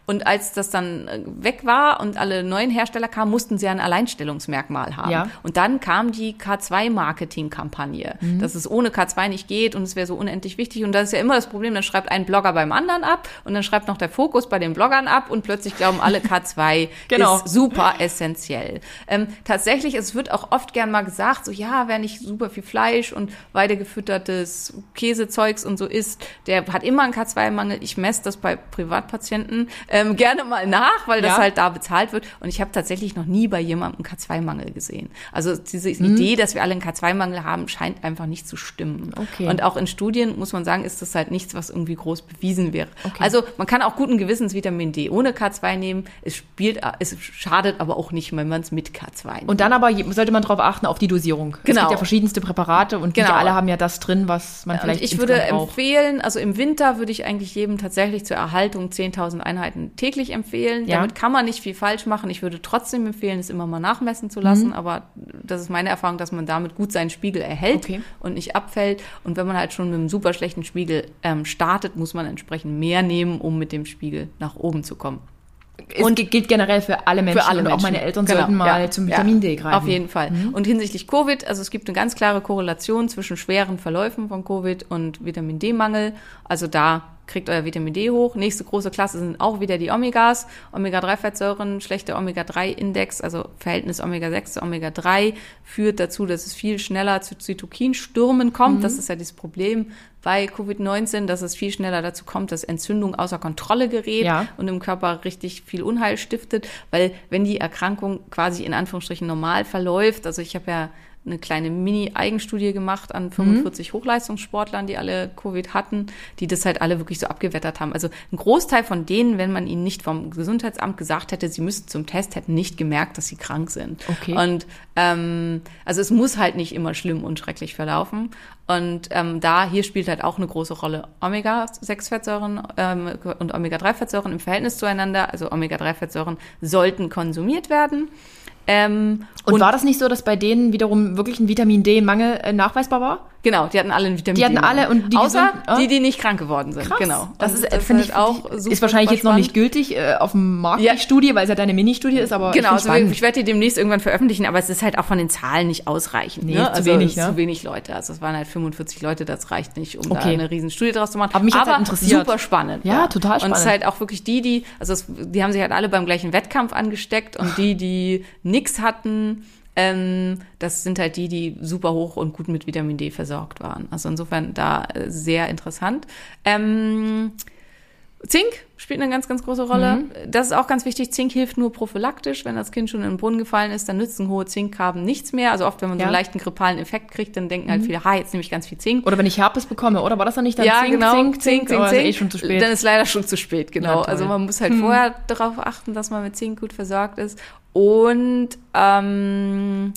Und als das dann äh, weg war und alle neuen Hersteller kamen, mussten sie ein Alleinstellungsmerkmal haben. Ja. Und dann kam die K2-Marketing-Kampagne, Mhm. dass es ohne K2 nicht geht und es wäre so unendlich wichtig. Und das ist ja immer das Problem, dann schreibt ein Blogger beim anderen ab und dann schreibt noch der Fokus bei den Bloggern ab und plötzlich glauben alle, K2 Genau. ist super essentiell. Ähm, tatsächlich, es wird auch oft gern mal gesagt, so ja, wer nicht super viel Fleisch und weidegefüttertes Käsezeugs und so isst, der hat immer einen K2-Mangel. Ich messe das bei Privatpatienten ähm, gerne mal nach, weil das Ja. halt da bezahlt wird. Und ich habe tatsächlich noch nie bei jemandem einen K2-Mangel gesehen. Also diese Idee, dass wir alle einen K2-Mangel haben, scheint einfach nicht zu stimmen. Okay. Und auch in Studien, muss man sagen, ist das halt nichts, was irgendwie groß bewiesen wäre. Okay. Also man kann auch guten Gewissens Vitamin D ohne K2 nehmen. Es spielt, es schadet aber auch nicht, wenn man es mit K2 nimmt. Und dann aber sollte man darauf achten, auf die Dosierung. Es Genau. gibt ja verschiedenste Präparate und Genau. nicht alle haben ja das drin, was man Und vielleicht ich würde empfehlen, also im Winter würde ich eigentlich jedem tatsächlich zur Erhaltung 10.000 Einheiten täglich empfehlen. Ja. Damit kann man nicht viel falsch machen. Ich würde trotzdem empfehlen, es immer mal nachmessen zu Mhm. lassen. Aber das ist meine Erfahrung, dass man damit gut seinen Spiegel erhält Okay. und nicht abfällt. Und wenn man halt schon mit einem super schlechten Spiegel ähm, startet, muss man entsprechend mehr nehmen, um mit dem Spiegel nach oben zu kommen. Und gilt generell für alle Menschen. Für alle und Menschen. auch meine Eltern Genau, sollten mal ja, zum. Vitamin D greifen. Auf jeden Fall. Und hinsichtlich Covid, also es gibt eine ganz klare Korrelation zwischen schweren Verläufen von Covid und Vitamin D-Mangel. Also da kriegt euer Vitamin D hoch. Nächste große Klasse sind auch wieder die Omegas. Omega-3-Fettsäuren, schlechter Omega-3-Index, also Verhältnis Omega-6 zu Omega-3 führt dazu, dass es viel schneller zu Zytokinstürmen kommt. Das ist ja das Problem bei Covid-19, dass es viel schneller dazu kommt, dass Entzündung außer Kontrolle gerät Ja. und im Körper richtig viel Unheil stiftet, weil wenn die Erkrankung quasi in Anführungsstrichen normal verläuft, also ich habe ja eine kleine Mini-Eigenstudie gemacht an 45 Hochleistungssportlern, die alle Covid hatten, die das halt alle wirklich so abgewettert haben. Also ein Großteil von denen, wenn man ihnen nicht vom Gesundheitsamt gesagt hätte, sie müssten zum Test, hätten nicht gemerkt, dass sie krank sind. Okay. Und ähm, also es muss halt nicht immer schlimm und schrecklich verlaufen. Und ähm, da, hier spielt halt auch eine große Rolle Omega-6-Fettsäuren ähm, und Omega-3-Fettsäuren im Verhältnis zueinander. Also Omega-3-Fettsäuren sollten konsumiert werden. Ähm, Und, war das nicht so, dass bei denen wiederum wirklich ein Vitamin D-Mangel äh, nachweisbar war? Genau, die hatten alle einen Vitamin Die hatten alle und die Außer gesunden- ah. die, die nicht krank geworden sind. Krass. Genau. Das Und ist, äh, finde ich, auch ist super, wahrscheinlich super jetzt noch nicht spannend. gültig äh, auf dem Markt Ja. die Studie, weil es ja deine Mini-Studie ist, aber Genau, ich also spannend. ich werde die demnächst irgendwann veröffentlichen, aber es ist halt auch von den Zahlen nicht ausreichend. Nee, ne? zu also wenig, es ist ne? Zu wenig Leute. Also es waren halt 45 Leute, das reicht nicht, um da Okay. eine riesen Studie draus zu machen. Aber mich hat's halt interessiert. super spannend. Ja, total Und es spannend. ist halt auch wirklich die, die, also es, die haben sich halt alle beim gleichen Wettkampf angesteckt und die, die nix hatten, ähm, das sind halt die, die super hoch und gut mit Vitamin D versorgt waren. Also insofern da äh, sehr interessant. Ähm, Zink spielt eine ganz, ganz große Rolle. Mhm. Das ist auch ganz wichtig. Zink hilft nur prophylaktisch. Wenn das Kind schon in den Brunnen gefallen ist, dann nützen hohe Zinkkarben nichts mehr. Also oft, wenn man so Ja. Mhm. einen leichten grippalen Effekt kriegt, dann denken halt viele, ha, jetzt nehme ich ganz viel Zink. Oder wenn ich Herpes bekomme, oder war das dann nicht dann ja, Zink, genau. Zink, Zink, Zink, Zink. ist eh schon zu spät. Dann ist leider schon zu spät, Na, genau. Hm. Also man muss halt vorher darauf achten, dass man mit Zink gut versorgt ist. Und ähm,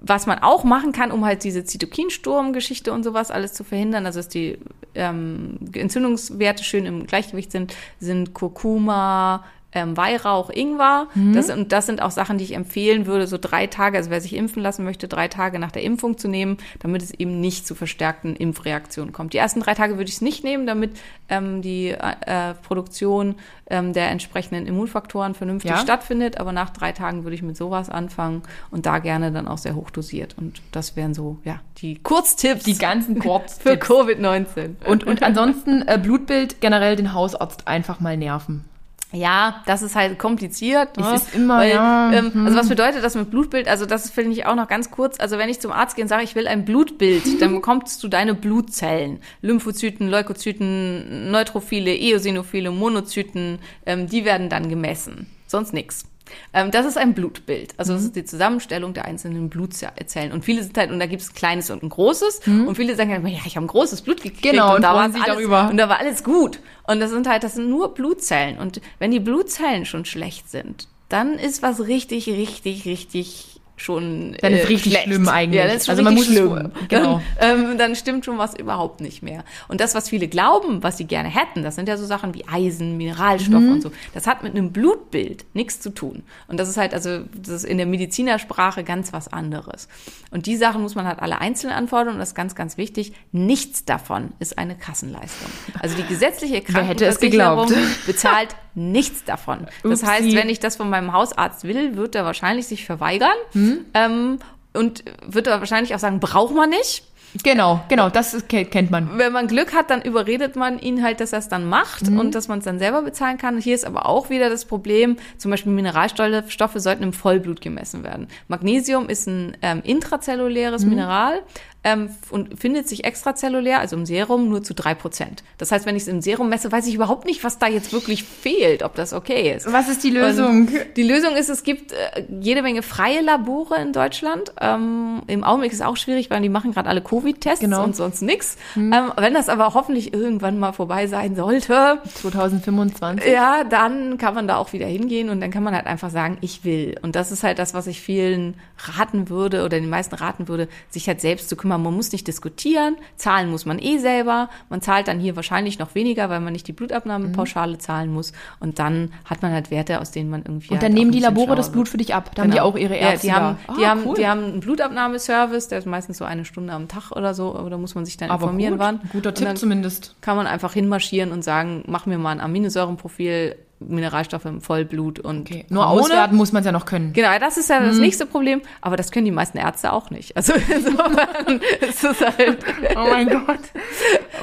was man auch machen kann, um halt diese Zytokinsturm-Geschichte und sowas alles zu verhindern, also dass die ähm, Entzündungswerte schön im Gleichgewicht sind, sind Kurkuma, ähm, Weihrauch, Ingwer. Mhm. Das, und das sind auch Sachen, die ich empfehlen würde, so drei Tage, also wer sich impfen lassen möchte, drei Tage nach der Impfung zu nehmen, damit es eben nicht zu verstärkten Impfreaktionen kommt. Die ersten drei Tage würde ich es nicht nehmen, damit ähm, die äh, Produktion ähm, der entsprechenden Immunfaktoren vernünftig Ja. stattfindet. Aber nach drei Tagen würde ich mit sowas anfangen und da gerne dann auch sehr hoch dosiert. Und das wären so, ja, die Kurztipps Die ganzen für Kurztipps. Covid-19. Und, und ansonsten äh, Blutbild generell den Hausarzt einfach mal nerven. Ja, das ist halt kompliziert. Ne? Es ist immer, Weil, ja, hm. ähm, also was bedeutet das mit Blutbild? Also das finde ich auch noch ganz kurz. Also wenn ich zum Arzt gehe und sage, ich will ein Blutbild, dann bekommst du deine Blutzellen. Lymphozyten, Leukozyten, Neutrophile, Eosinophile, Monozyten, ähm, die werden dann gemessen. Sonst nix. Ähm, das ist ein Blutbild. Also Mhm. das ist die Zusammenstellung der einzelnen Blutzellen. Und viele sind halt, und da gibt es ein kleines und ein großes. Mhm. Und viele sagen halt, ja, ich habe ein großes Blut gekriegt. Genau, und, und da sich alles, darüber. Und da war alles gut. Und das sind halt, das sind nur Blutzellen. Und wenn die Blutzellen schon schlecht sind, dann ist was richtig, richtig, richtig schon Dann ist äh, richtig schlecht. schlimm eigentlich. Ja, dann ist schon Also man muss es schlimm. vor- genau. Dann, ähm, dann stimmt schon was überhaupt nicht mehr. Und das, was viele glauben, was sie gerne hätten, das sind ja so Sachen wie Eisen, Mineralstoffe Mhm. und so. Das hat mit einem Blutbild nichts zu tun. Und das ist halt, also, das ist in der Medizinersprache ganz was anderes. Und die Sachen muss man halt alle einzeln anfordern. Und das ist ganz, ganz wichtig. Nichts davon ist eine Kassenleistung. Also die gesetzliche es Krankenversicherung geglaubt? bezahlt nichts davon. Das Upsi. heißt, wenn ich das von meinem Hausarzt will, wird er wahrscheinlich sich verweigern. Hm? Ähm, und wird er wahrscheinlich auch sagen, braucht man nicht. Genau, genau, das ist, kennt man. Wenn man Glück hat, dann überredet man ihn halt, dass er es dann macht Mhm. und dass man es dann selber bezahlen kann. Hier ist aber auch wieder das Problem, zum Beispiel Mineralstoffe sollten im Vollblut gemessen werden. Magnesium ist ein ähm, intrazelluläres Mhm. Mineral ähm, und findet sich extrazellulär, also im Serum, nur zu drei Prozent. Das heißt, wenn ich es im Serum messe, weiß ich überhaupt nicht, was da jetzt wirklich fehlt, ob das okay ist. Was ist die Lösung? Und die Lösung ist, es gibt äh, jede Menge freie Labore in Deutschland. Ähm, Im Augenblick ist es auch schwierig, weil die machen gerade alle Covid-Tests Genau. und sonst nix. Ähm, wenn das aber hoffentlich irgendwann mal vorbei sein sollte, 2025. ja, dann kann man da auch wieder hingehen und dann kann man halt einfach sagen, ich will. Und das ist halt das, was ich vielen raten würde oder den meisten raten würde, sich halt selbst zu kümmern. Man muss nicht diskutieren, zahlen muss man eh selber. Man zahlt dann hier wahrscheinlich noch weniger, weil man nicht die Blutabnahmepauschale zahlen muss. Und dann hat man halt Werte, aus denen man irgendwie. Und halt dann auch nehmen die Labore das. Blut für dich ab. Da haben die Genau. auch ihre Ärzte Ja, die haben, da. die, Ah, haben, cool. die haben einen Blutabnahmeservice, der ist meistens so eine Stunde am Tag oder so, aber da muss man sich dann Aber informieren, gut, wann. guter Tipp zumindest. kann man einfach hinmarschieren und sagen, mach mir mal ein Aminosäurenprofil, Mineralstoffe im Vollblut und Okay. Nur Hormone. auswerten muss man es ja noch können. Genau, das ist ja das Mhm. nächste Problem, aber das können die meisten Ärzte auch nicht. Also insofern ist es halt, Oh mein Gott.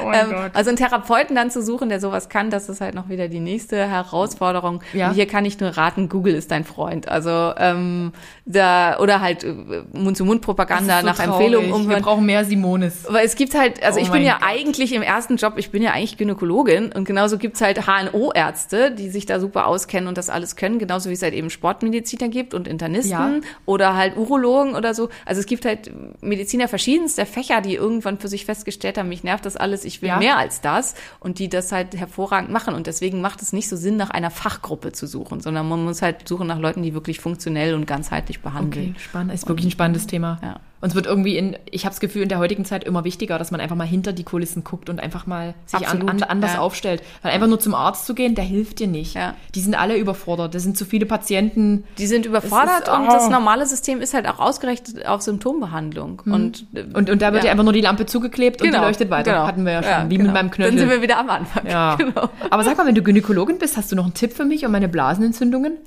Oh mein ähm, also einen Therapeuten dann zu suchen, der sowas kann, das ist halt noch wieder die nächste Herausforderung. Ja. Und hier kann ich nur raten, Google ist dein Freund. Also ähm, da oder halt äh, Mund-zu-Mund-Propaganda nach Empfehlungen Wir umhören. brauchen mehr Simones. Weil es gibt halt, also Oh ich bin ja Gott. eigentlich im ersten Job, ich bin ja eigentlich Gynäkologin und genauso gibt's halt HNO-Ärzte, die sich da super auskennen und das alles können, genauso wie es halt eben Sportmediziner gibt und Internisten Ja. oder halt Urologen oder so. Also es gibt halt Mediziner verschiedenster Fächer, die irgendwann für sich festgestellt haben, mich nervt das alles, ich will Ja. mehr als das und die das halt hervorragend machen und deswegen macht es nicht so Sinn, nach einer Fachgruppe zu suchen, sondern man muss halt suchen nach Leuten, die wirklich funktionell und ganzheitlich behandeln. Okay, spannend. Ist wirklich ein spannendes Thema. Ja. Und es wird irgendwie in, ich habe das Gefühl, in der heutigen Zeit immer wichtiger, dass man einfach mal hinter die Kulissen guckt und einfach mal sich an, an, anders ja. aufstellt. Weil einfach nur zum Arzt zu gehen, der hilft dir nicht. Ja. Die sind alle überfordert. Da sind zu viele Patienten. Die sind überfordert ist- und oh. das normale System ist halt auch ausgerichtet auf Symptombehandlung. Und, äh, Und, und da wird Ja. dir einfach nur die Lampe zugeklebt und die leuchtet weiter. genau. Hatten wir ja schon. Ja, wie genau. mit meinem Knöchel. Dann sind wir wieder am Anfang. Ja. Genau. Aber sag mal, wenn du Gynäkologin bist, hast du noch einen Tipp für mich und meine Blasenentzündungen?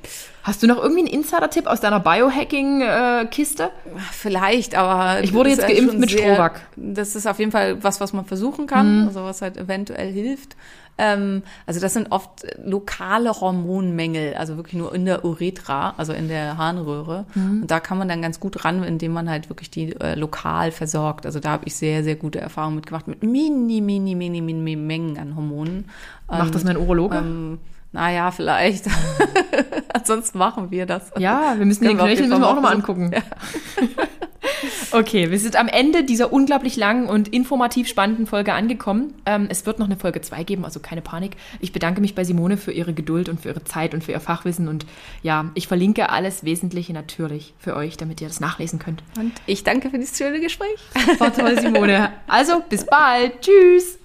Hast du noch irgendwie einen Insider-Tipp aus deiner Biohacking-Kiste? Vielleicht, aber. Ich wurde das jetzt ist geimpft mit Strohback. Das ist auf jeden Fall was, was man versuchen Mhm. kann, also was halt eventuell hilft. Ähm, also das sind oft lokale Hormonmängel, also wirklich nur in der Urethra, also in der Harnröhre. Mhm. Und da kann man dann ganz gut ran, indem man halt wirklich die äh, lokal versorgt. Also da habe ich sehr, sehr gute Erfahrungen mitgemacht mit mini, mini, mini, mini Mengen an Hormonen. Macht das mein Urologe? Ähm, naja, vielleicht. Ansonsten machen wir das. ja, wir müssen den wir auf Knöchel müssen wir auch nochmal mal angucken. Okay, wir sind am Ende dieser unglaublich langen und informativ spannenden Folge angekommen. Ähm, es wird noch eine Folge 2 geben, also keine Panik. Ich bedanke mich bei Simone für ihre Geduld und für ihre Zeit und für ihr Fachwissen. Und ja, ich verlinke alles Wesentliche natürlich für euch, damit ihr das nachlesen könnt. Und ich danke für dieses schöne Gespräch. War toll, Simone. Also, bis bald. Tschüss.